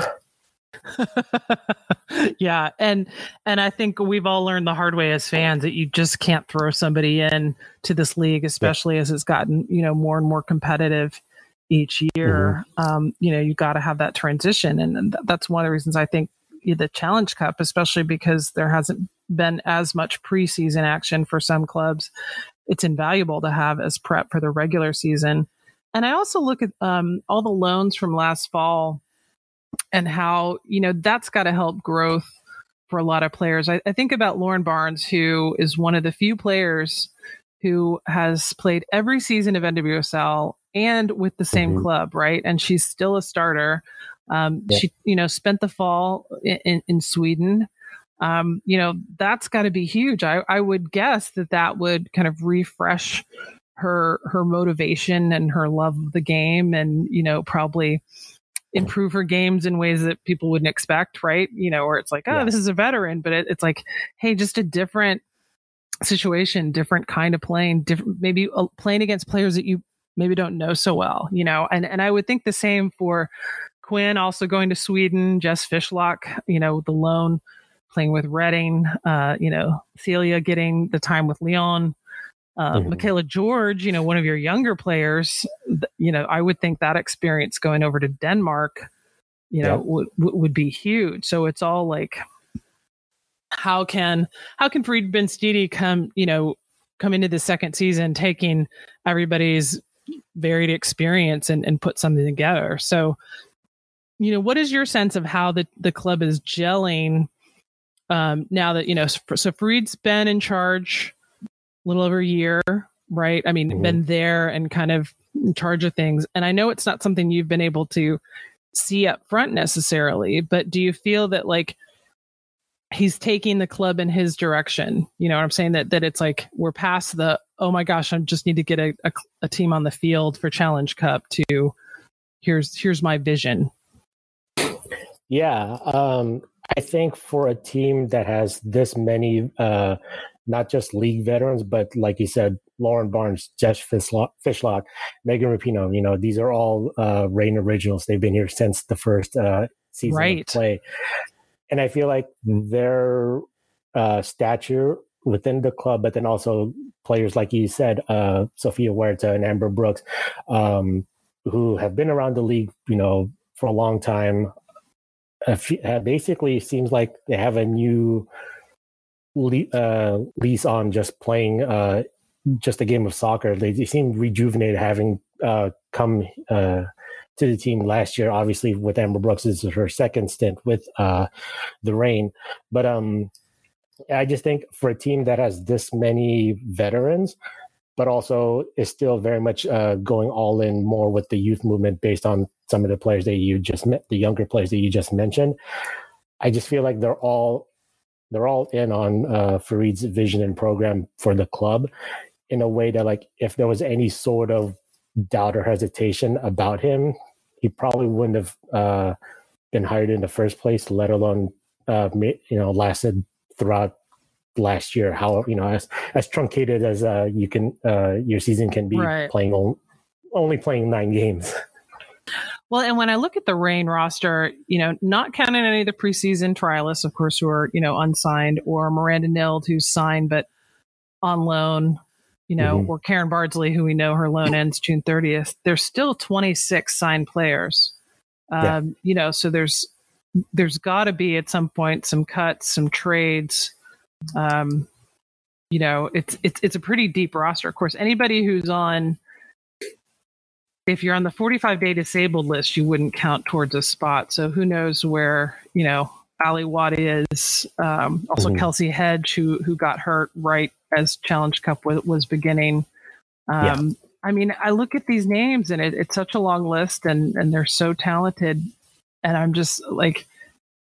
yeah, and and I think we've all learned the hard way as fans that you just can't throw somebody in to this league, especially yeah. as it's gotten you know more and more competitive each year. Mm-hmm. Um, you know, you got to have that transition, and, and that's one of the reasons I think the Challenge Cup, especially because there hasn't been as much preseason action for some clubs, it's invaluable to have as prep for the regular season. And I also look at um, all the loans from last fall and how you know that's got to help growth for a lot of players. I, I, think about Lauren Barnes, who is one of the few players who has played every season of NWSL and with the same mm-hmm. club, right? And she's still a starter. Um, yeah. She, you know, spent the fall in, in, in Sweden. Um, you know, that's got to be huge. I, I would guess that that would kind of refresh her her motivation and her love of the game, and you know, probably improve her games in ways that people wouldn't expect, right? You know, where it's like, oh, yeah. this is a veteran, but it, it's like, hey, just a different situation, different kind of playing, different maybe uh, playing against players that you maybe don't know so well, you know. And and I would think the same for Quinn, also going to Sweden, Jess Fishlock, you know, the loan playing with Reading, uh, you know, Celia getting the time with Lyon. Uh, mm-hmm. Michaela George, you know, one of your younger players, you know, I would think that experience going over to Denmark, you know, yeah. would would be huge. So it's all like, how can how can Farid Benstiti come, you know, come into the second season taking everybody's varied experience and, and put something together. So, you know, what is your sense of how the the club is gelling um, now that you know? So Farid's been in charge little over a year, right? I mean, mm-hmm. been there and kind of in charge of things. And I know it's not something you've been able to see up front necessarily, but do you feel that like he's taking the club in his direction? You know what I'm saying? That that it's like we're past the oh my gosh, I just need to get a, a, a team on the field for Challenge Cup to here's here's my vision. Yeah, um, I think for a team that has this many uh, not just league veterans, but like you said, Lauren Barnes, Jess Fishlock, Fishlock Megan Rapinoe. You know, these are all uh, Reign originals. They've been here since the first uh, season right. of play, and I feel like their uh, stature within the club, but then also players like you said, uh, Sofia Huerta and Amber Brooks, um, who have been around the league, you know, for a long time. Uh, basically, seems like they have a new uh, lease on just playing uh, just a game of soccer. They, they seem rejuvenated having uh, come uh, to the team last year. Obviously, with Amber Brooks, this is her second stint with uh, the Reign, But um, I just think for a team that has this many veterans, but also is still very much uh, going all in more with the youth movement based on some of the players that you just met, the younger players that you just mentioned. I just feel like they're all they're all in on uh, Farid's vision and program for the club in a way that, like, if there was any sort of doubt or hesitation about him, he probably wouldn't have uh, been hired in the first place, let alone, uh, you know, lasted throughout last year. How you know as as truncated as uh, you can uh, your season can be right. playing on, only playing nine games. Well, and when I look at the Reign roster, you know, not counting any of the preseason trialists, of course, who are, you know, unsigned, or Miranda Nild, who's signed but on loan, you know, mm-hmm. or Karen Bardsley, who we know her loan ends June 30th, there's still 26 signed players. Um, yeah. You know, so there's there's got to be at some point some cuts, some trades. Um, you know, it's it's it's a pretty deep roster. Of course, anybody who's on if you're on the 45 day disabled list, you wouldn't count towards a spot. So who knows where, you know, Ally Watt is, um, also mm-hmm. Kelcie Hedge, who, who got hurt right as Challenge Cup was, was beginning. Um, yeah. I mean, I look at these names and it, it's such a long list and, and they're so talented. And I'm just like,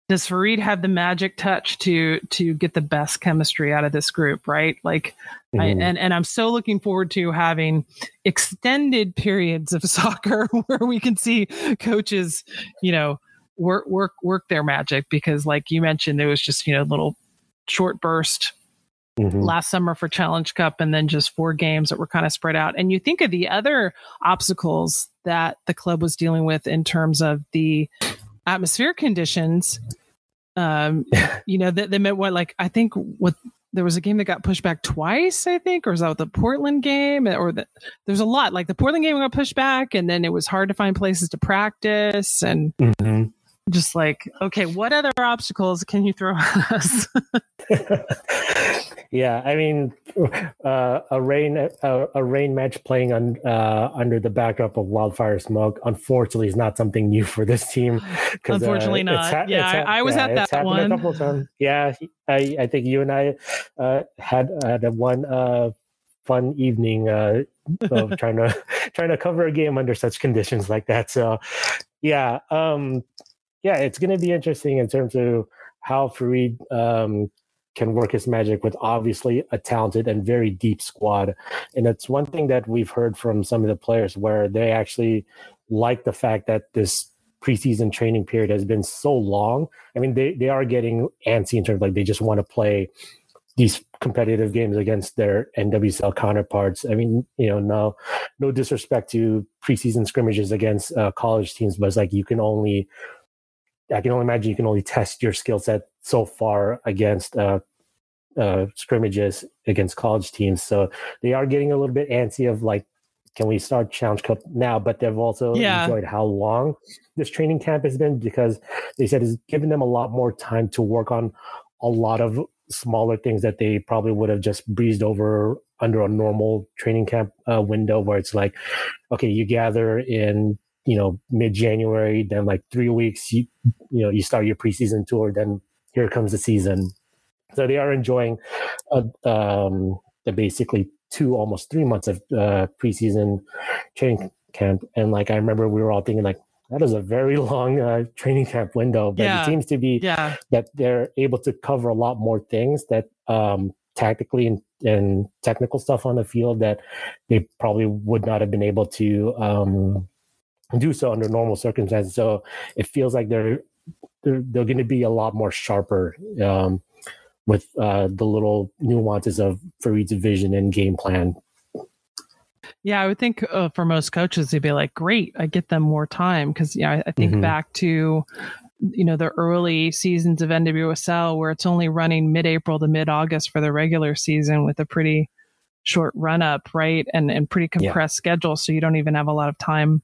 does Farid have the magic touch to to get the best chemistry out of this group, right? Like, mm-hmm. I, and and I'm so looking forward to having extended periods of soccer where we can see coaches, you know, work work work their magic because, like you mentioned, there was just you know a little short burst Mm-hmm. last summer for Challenge Cup and then just four games that were kind of spread out. And you think of the other obstacles that the club was dealing with in terms of the atmospheric conditions, um, you know, that they meant what, like, I think what there was a game that got pushed back twice, I think, or was that the Portland game? Or the, there's a lot like the Portland game got pushed back, and then it was hard to find places to practice, and mm-hmm. Just like, okay, what other obstacles can you throw at us? yeah, I mean, uh, a Reign a, a, Reign match playing on uh, under the backdrop of wildfire smoke, unfortunately, is not something new for this team. Uh, unfortunately, uh, not. Ha- yeah, ha- I, I, was yeah, at that one. A couple times. Yeah, I, I think you and I uh, had had a one uh, fun evening of trying to trying to cover a game under such conditions like that. So, yeah, um, yeah, it's going to be interesting in terms of how Farid um, can work his magic with obviously a talented and very deep squad. And it's one thing that we've heard from some of the players where they actually like the fact that this preseason training period has been so long. I mean, they, they are getting antsy in terms of like they just want to play these competitive games against their NWSL counterparts. I mean, you know, no, no disrespect to preseason scrimmages against uh, college teams, but it's like you can only I can only imagine you can only test your skill set so far against uh, uh, scrimmages against college teams. So they are getting a little bit antsy of like, can we start Challenge Cup now? But they've also yeah. enjoyed how long this training camp has been because they said it's given them a lot more time to work on a lot of smaller things that they probably would have just breezed over under a normal training camp uh, window where it's like, okay, you gather in you know mid January, then like three weeks you you know you start your preseason tour, then here comes the season. So they are enjoying uh, um, the basically two almost three months of uh, preseason training camp, and like I remember we were all thinking like that is a very long uh, training camp window, but yeah. it seems to be yeah. that they're able to cover a lot more things that um, tactically and, and, technical stuff on the field that they probably would not have been able to um, do so under normal circumstances. So it feels like they're they're, they're going to be a lot more sharper um, with uh, the little nuances of Farid's vision and game plan. Yeah, I would think uh, for most coaches, they'd be like, "Great, I get them more time." Because yeah, I, I think mm-hmm. back to you know the early seasons of NWSL where it's only running mid-April to mid-August for the regular season with a pretty short run up, right? And and pretty compressed yeah. schedule, so you don't even have a lot of time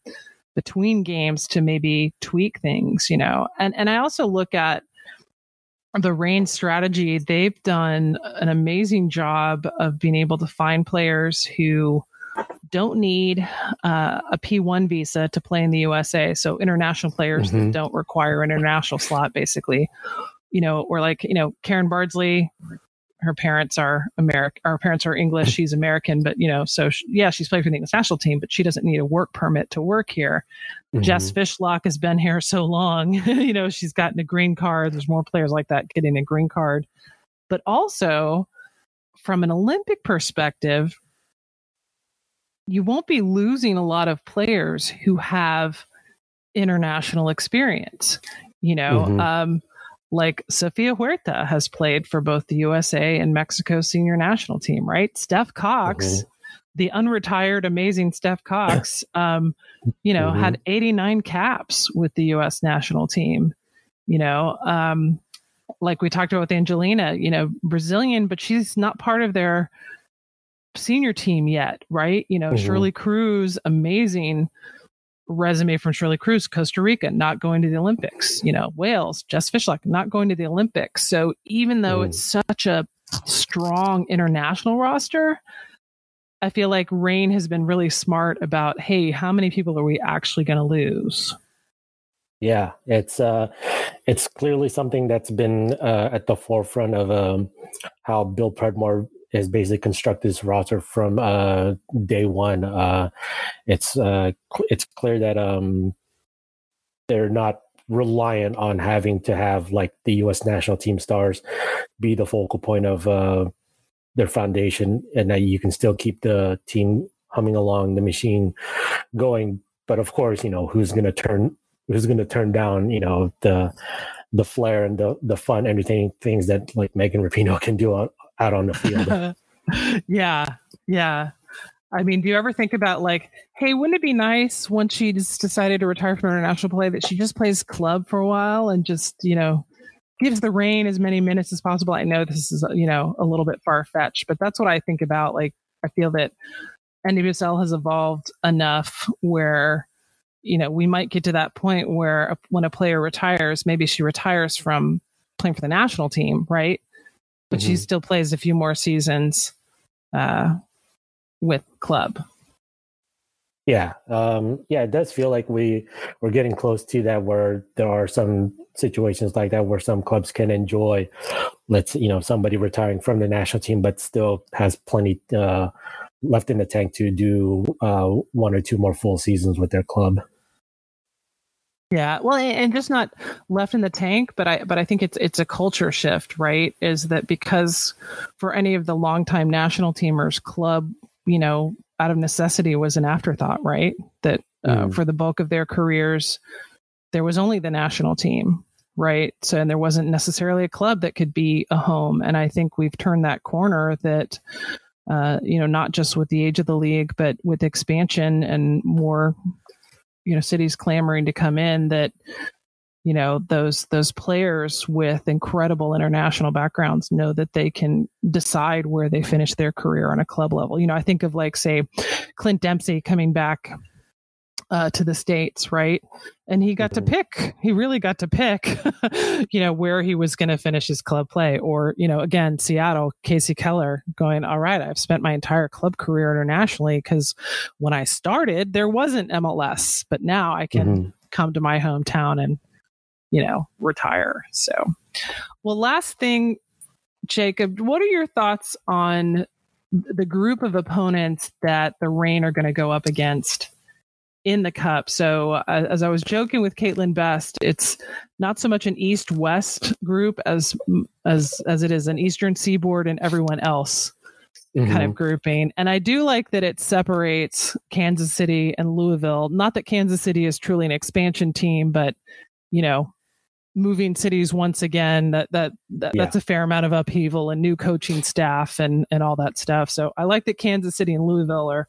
between games to maybe tweak things, you know. And and I also look at the Reign strategy. They've done an amazing job of being able to find players who don't need uh, a P1 visa to play in the USA. So international players mm-hmm. that don't require an international slot, basically. You know, or like you know Karen Bardsley, her parents are American. Our parents are English. She's American, but you know, so she, yeah, she's played for the English national team, but she doesn't need a work permit to work here. Mm-hmm. Jess Fishlock has been here so long. you know, she's gotten a green card. There's more players like that getting a green card, but also from an Olympic perspective, you won't be losing a lot of players who have international experience. You know, mm-hmm. um, like Sofia Huerta has played for both the USA and Mexico senior national team, right? Steph Cox, mm-hmm. the unretired, amazing Steph Cox, um, you know, mm-hmm. had 89 caps with the US national team. You know, um, like we talked about with Angelina, you know, Brazilian, but she's not part of their senior team yet, right? You know, mm-hmm. Shirley Cruz, amazing resume from Shirley Cruz, Costa Rica, not going to the Olympics. You know, Wales, Jess Fishlock, not going to the Olympics. So even though mm. it's such a strong international roster, I feel like Reign has been really smart about, hey, how many people are we actually going to lose? Yeah, it's uh, it's clearly something that's been uh, at the forefront of um, how Bill Predmore is basically constructed this roster from uh, day one. Uh, it's uh, cl- it's clear that um, they're not reliant on having to have like the U.S. national team stars be the focal point of uh, their foundation, and that you can still keep the team humming along, the machine going. But of course, you know who's going to turn who's going to turn down you know the the flair and the the fun entertaining things that like Megan Rapinoe can do on, out on the field. yeah, yeah. I mean, do you ever think about like, hey, wouldn't it be nice once she's decided to retire from international play that she just plays club for a while and just, you know, gives the Reign as many minutes as possible? I know this is, you know, a little bit far fetched, but that's what I think about. Like, I feel that NWSL has evolved enough where, you know, we might get to that point where when a player retires, maybe she retires from playing for the national team, right? But mm-hmm. she still plays a few more seasons uh, with club. Yeah, um, yeah, it does feel like we we're getting close to that where there are some situations like that where some clubs can enjoy, let's you know, somebody retiring from the national team but still has plenty uh, left in the tank to do uh, one or two more full seasons with their club. Yeah, well, and just not left in the tank, but I but I think it's it's a culture shift, right? Is that because for any of the longtime national teamers, club, you know, out of necessity was an afterthought, right? That uh, mm. for the bulk of their careers, there was only the national team, right? So and there wasn't necessarily a club that could be a home, and I think we've turned that corner that. Uh, you know, not just with the age of the league, but with expansion and more you know cities clamoring to come in that you know those those players with incredible international backgrounds know that they can decide where they finish their career on a club level. You know i think of like say clint dempsey coming back uh, to the states, right? And he got to mm-hmm. pick. He really got to pick, you know, where he was going to finish his club play. Or, you know, again, Seattle, Kasey Keller going, all right, I've spent my entire club career internationally because when I started, there wasn't MLS, but now I can mm-hmm. come to my hometown and, you know, retire. So, well, last thing, Jacob, what are your thoughts on the group of opponents that the Reign are going to go up against? In the cup. So uh, as I was joking with Katelyn Best, it's not so much an East West group as as as it is an Eastern Seaboard and everyone else mm-hmm. kind of mm-hmm. grouping. And I do like that it separates Kansas City and Louisville. Not that Kansas City is truly an expansion team, but you know, moving cities once again that that, that yeah. that's a fair amount of upheaval and new coaching staff and and all that stuff. So I like that Kansas City and Louisville are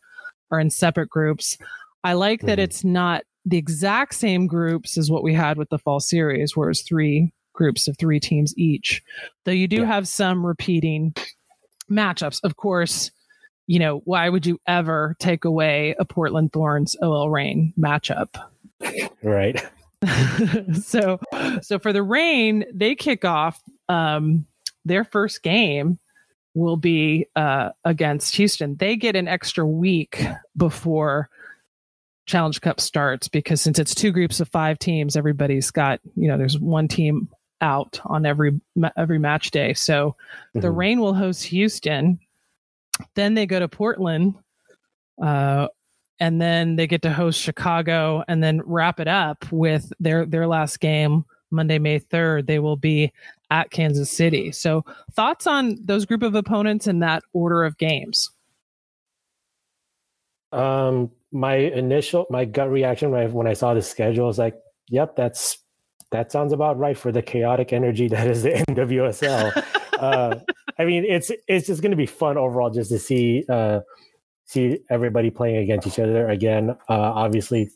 are in separate groups. I like mm-hmm. that it's not the exact same groups as what we had with the fall series, where it's three groups of three teams each. Though you do yeah. have some repeating matchups. Of course, you know, why would you ever take away a Portland Thorns OL Reign matchup? Right. so so for the Reign, they kick off um their first game will be uh against Houston. They get an extra week before Challenge Cup starts because since it's two groups of five teams, everybody's got you know there's one team out on every every match day. So mm-hmm. the Reign will host Houston, then they go to Portland, uh, and then they get to host Chicago, and then wrap it up with their their last game Monday, May third. They will be at Kansas City. So thoughts on those group of opponents and that order of games? Um, my initial my gut reaction when I, when I saw the schedule was like, "Yep, that's that sounds about right for the chaotic energy that is the NWSL. uh, I mean, it's it's just going to be fun overall just to see uh, see everybody playing against each other again. Uh, obviously,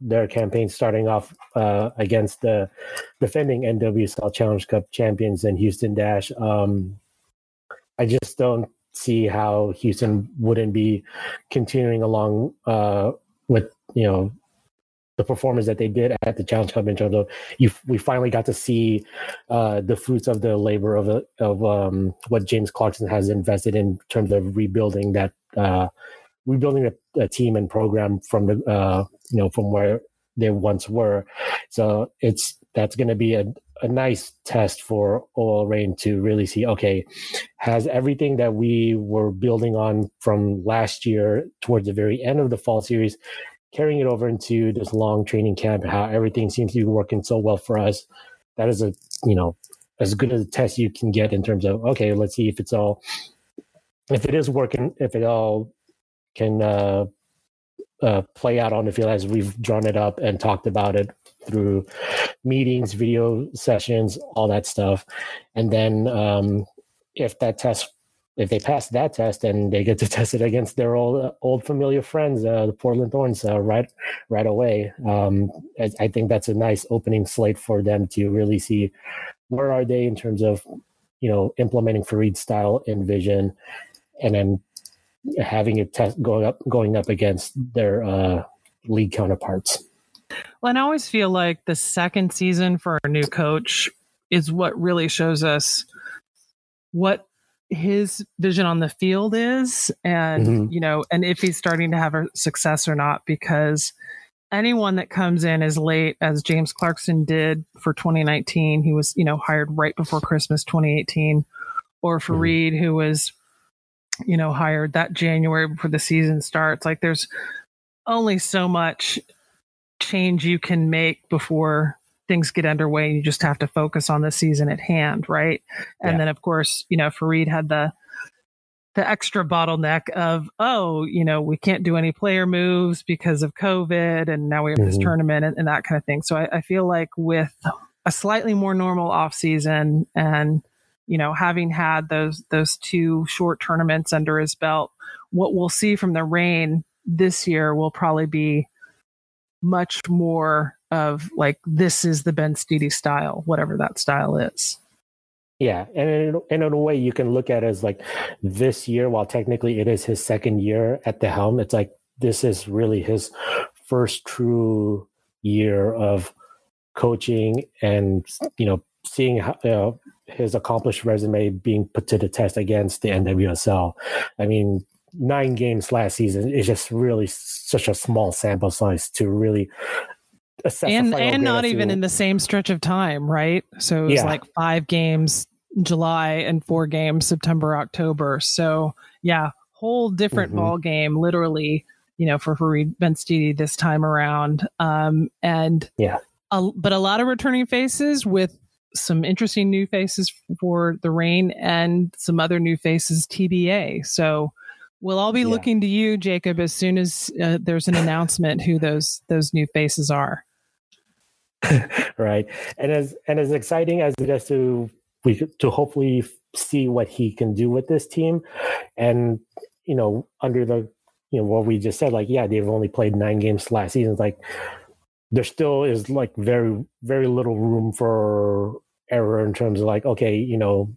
their campaign starting off uh, against the defending NWSL Challenge Cup champions in Houston Dash. Um, I just don't see how Houston wouldn't be continuing along uh, with you know the performance that they did at the Challenge Cup in terms of you. We finally got to see uh, the fruits of the labor of of um, what James Clarkson has invested in terms of rebuilding that uh, rebuilding a, a, team and program from the uh, you know from where they once were. So it's that's going to be a, a nice test for OL Reign to really see okay, has everything that we were building on from last year towards the very end of the fall series carrying it over into this long training camp, how everything seems to be working so well for us. That is a, you know, as good as a test you can get in terms of, okay, let's see if it's all, if it is working, if it all can uh, uh, play out on the field as we've drawn it up and talked about it through meetings, video sessions, all that stuff. And then um, if that test if they pass that test and they get to test it against their old old familiar friends, uh, the Portland Thorns, uh, right right away. Um, I, I, think that's a nice opening slate for them to really see where are they in terms of you know implementing Farid style and vision, and then having a test going up going up against their uh, league counterparts. Well, and I always feel like the second season for a new coach is what really shows us what his vision on the field is and mm-hmm. you know and if he's starting to have a success or not because anyone that comes in as late as James Clarkson did for 2019 he was you know hired right before Christmas 2018 or for mm-hmm. Reed who was you know hired that January before the season starts like there's only so much change you can make before things get underway you just have to focus on the season at hand right and yeah. then of course you know Farid had the the extra bottleneck of oh you know we can't do any player moves because of covid and now we have mm-hmm. this tournament and, and, that kind of thing so I, I feel like with a slightly more normal off season and you know having had those those two short tournaments under his belt what we'll see from the Reign this year will probably be much more of like this is the Benstiti style, whatever that style is. Yeah, and in, and in a way, you can look at it as like this year, while technically it is his second year at the helm. It's like this is really his first true year of coaching, and you know, seeing how, you know, his accomplished resume being put to the test against the NWSL. I mean, nine games last season is just really such a small sample size to really assess. and and not even in the same stretch of time, right? So it was yeah. like five games July and four games September October. So yeah, whole different mm-hmm. ball game, literally. You know, for Farid Benstiti this time around, um, and yeah, a, but a lot of returning faces with some interesting new faces for the Reign and some other new faces TBA. So We'll all be yeah. looking to you, Jacob, as soon as uh, there's an announcement who those those new faces are. right, and as and as exciting as it is to we to hopefully see what he can do with this team, and you know under the you know what we just said, like yeah, they've only played nine games last season. Like there still is like very very little room for error in terms of like okay, you know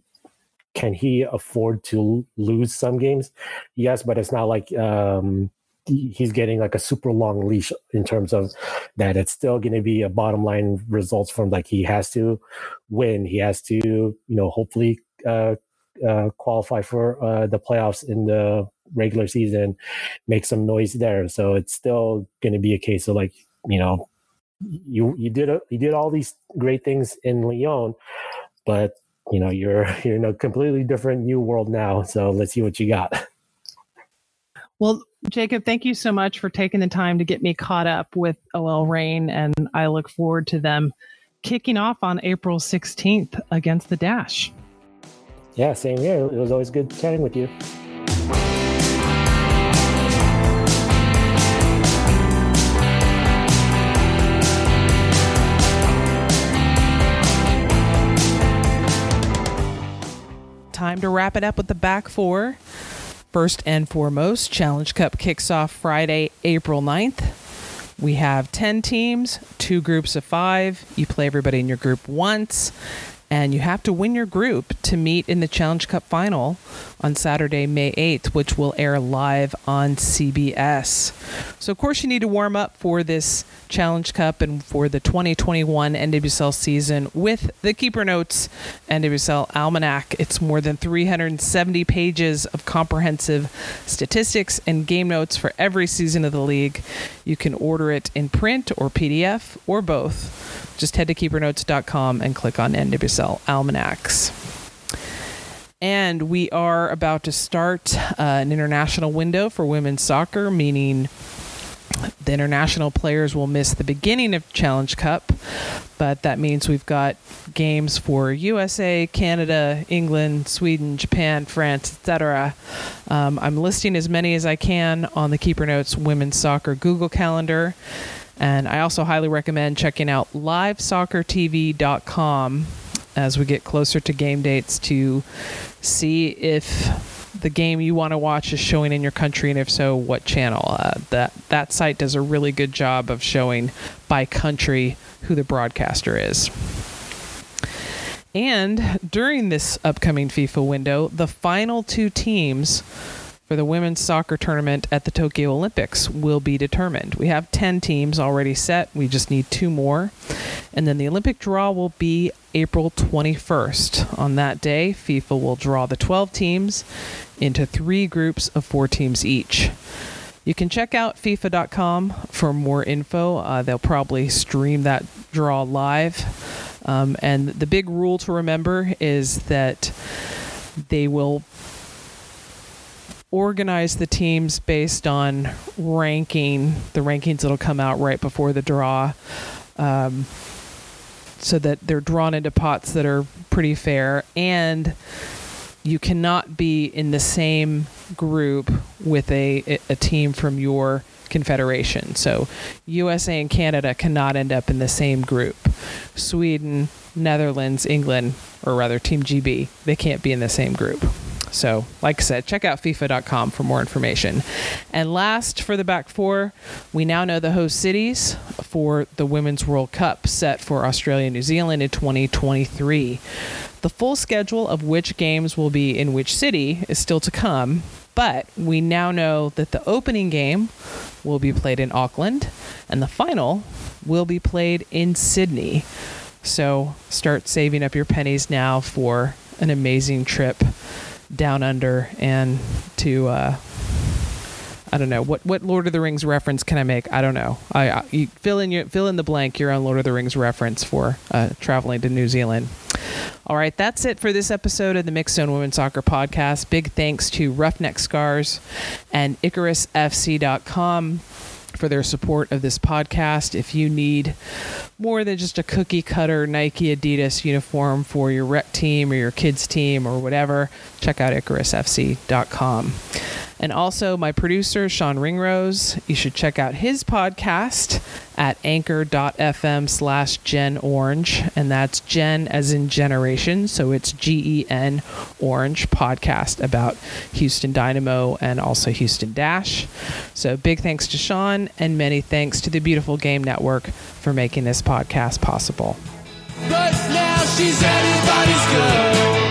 can he afford to lose some games? Yes, but it's not like um, he's getting like a super long leash in terms of that. It's still going to be a bottom line results from like he has to win. He has to, you know, hopefully uh, uh, qualify for uh, the playoffs in the regular season, make some noise there. So it's still going to be a case of like, you know, you you did a, you did all these great things in Lyon, but you know you're you're in a completely different new world now. So let's see what you got. Well jacob thank you so much for taking the time to get me caught up with ol reign and i look forward to them kicking off on april 16th against the dash. Yeah same here. It was always good chatting with you time to wrap it up with the back four. First and foremost, Challenge Cup kicks off Friday, April 9th. We have 10 teams, two groups of five. You play everybody in your group once, and you have to win your group to meet in the Challenge Cup final on Saturday, May 8th, which will air live on CBS. So, of course, you need to warm up for this Challenge Cup and for the 2021 NWSL season with the Keeper Notes NWSL Almanac. It's more than 370 pages of comprehensive statistics and game notes for every season of the league. You can order it in print or PDF or both just head to keepernotes.com and click on NWSL Almanacs. And we are about to start uh, an international window for women's soccer, meaning the international players will miss the beginning of Challenge Cup, but that means we've got games for USA, Canada, England, Sweden, Japan, France, etc. Um, I'm listing as many as I can on the Keeper Notes Women's Soccer Google Calendar. And I also highly recommend checking out livesoccertv.com as we get closer to game dates to see if the game you want to watch is showing in your country, and if so, what channel. Uh, that that site does a really good job of showing by country who the broadcaster is. And during this upcoming FIFA window, the final two teams for the women's soccer tournament at the Tokyo Olympics will be determined. We have 10 teams already set. We just need two more. And then the Olympic draw will be April 21st. On that day, FIFA will draw the 12 teams into three groups of four teams each. You can check out FIFA.com for more info. Uh, they'll probably stream that draw live. Um, and the big rule to remember is that they will organize the teams based on ranking, the rankings that'll come out right before the draw, um, so that they're drawn into pots that are pretty fair. And you cannot be in the same group with a, a team from your confederation. So USA and Canada cannot end up in the same group. Sweden, Netherlands, England, or rather Team GB, they can't be in the same group. So, like I said, check out FIFA.com for more information. And last for the back four, we now know the host cities for the Women's World Cup set for Australia and New Zealand in 2023. The full schedule of which games will be in which city is still to come, but we now know that the opening game will be played in Auckland and the final will be played in Sydney. So start saving up your pennies now for an amazing trip down under and to uh, I don't know what what Lord of the Rings reference can I make? I don't know. I, I fill in your fill in the blank your own Lord of the Rings reference for uh, traveling to New Zealand. All right, that's it for this episode of the Mixxed Zone Women's Soccer Podcast. Big thanks to Roughneck Scars and IcarusFC.com for their support of this podcast. If you need more than just a cookie cutter Nike Adidas uniform for your rec team or your kids team or whatever, check out IcarusFC.com. And also, my producer, Sean Ringrose, you should check out his podcast at anchor.fm slash Gen Orange. And that's Gen as in generation. So it's G E N Orange podcast about Houston Dynamo and also Houston Dash. So big thanks to Sean and many thanks to the Beautiful Game Network for making this podcast possible. But now she's anybody's girl.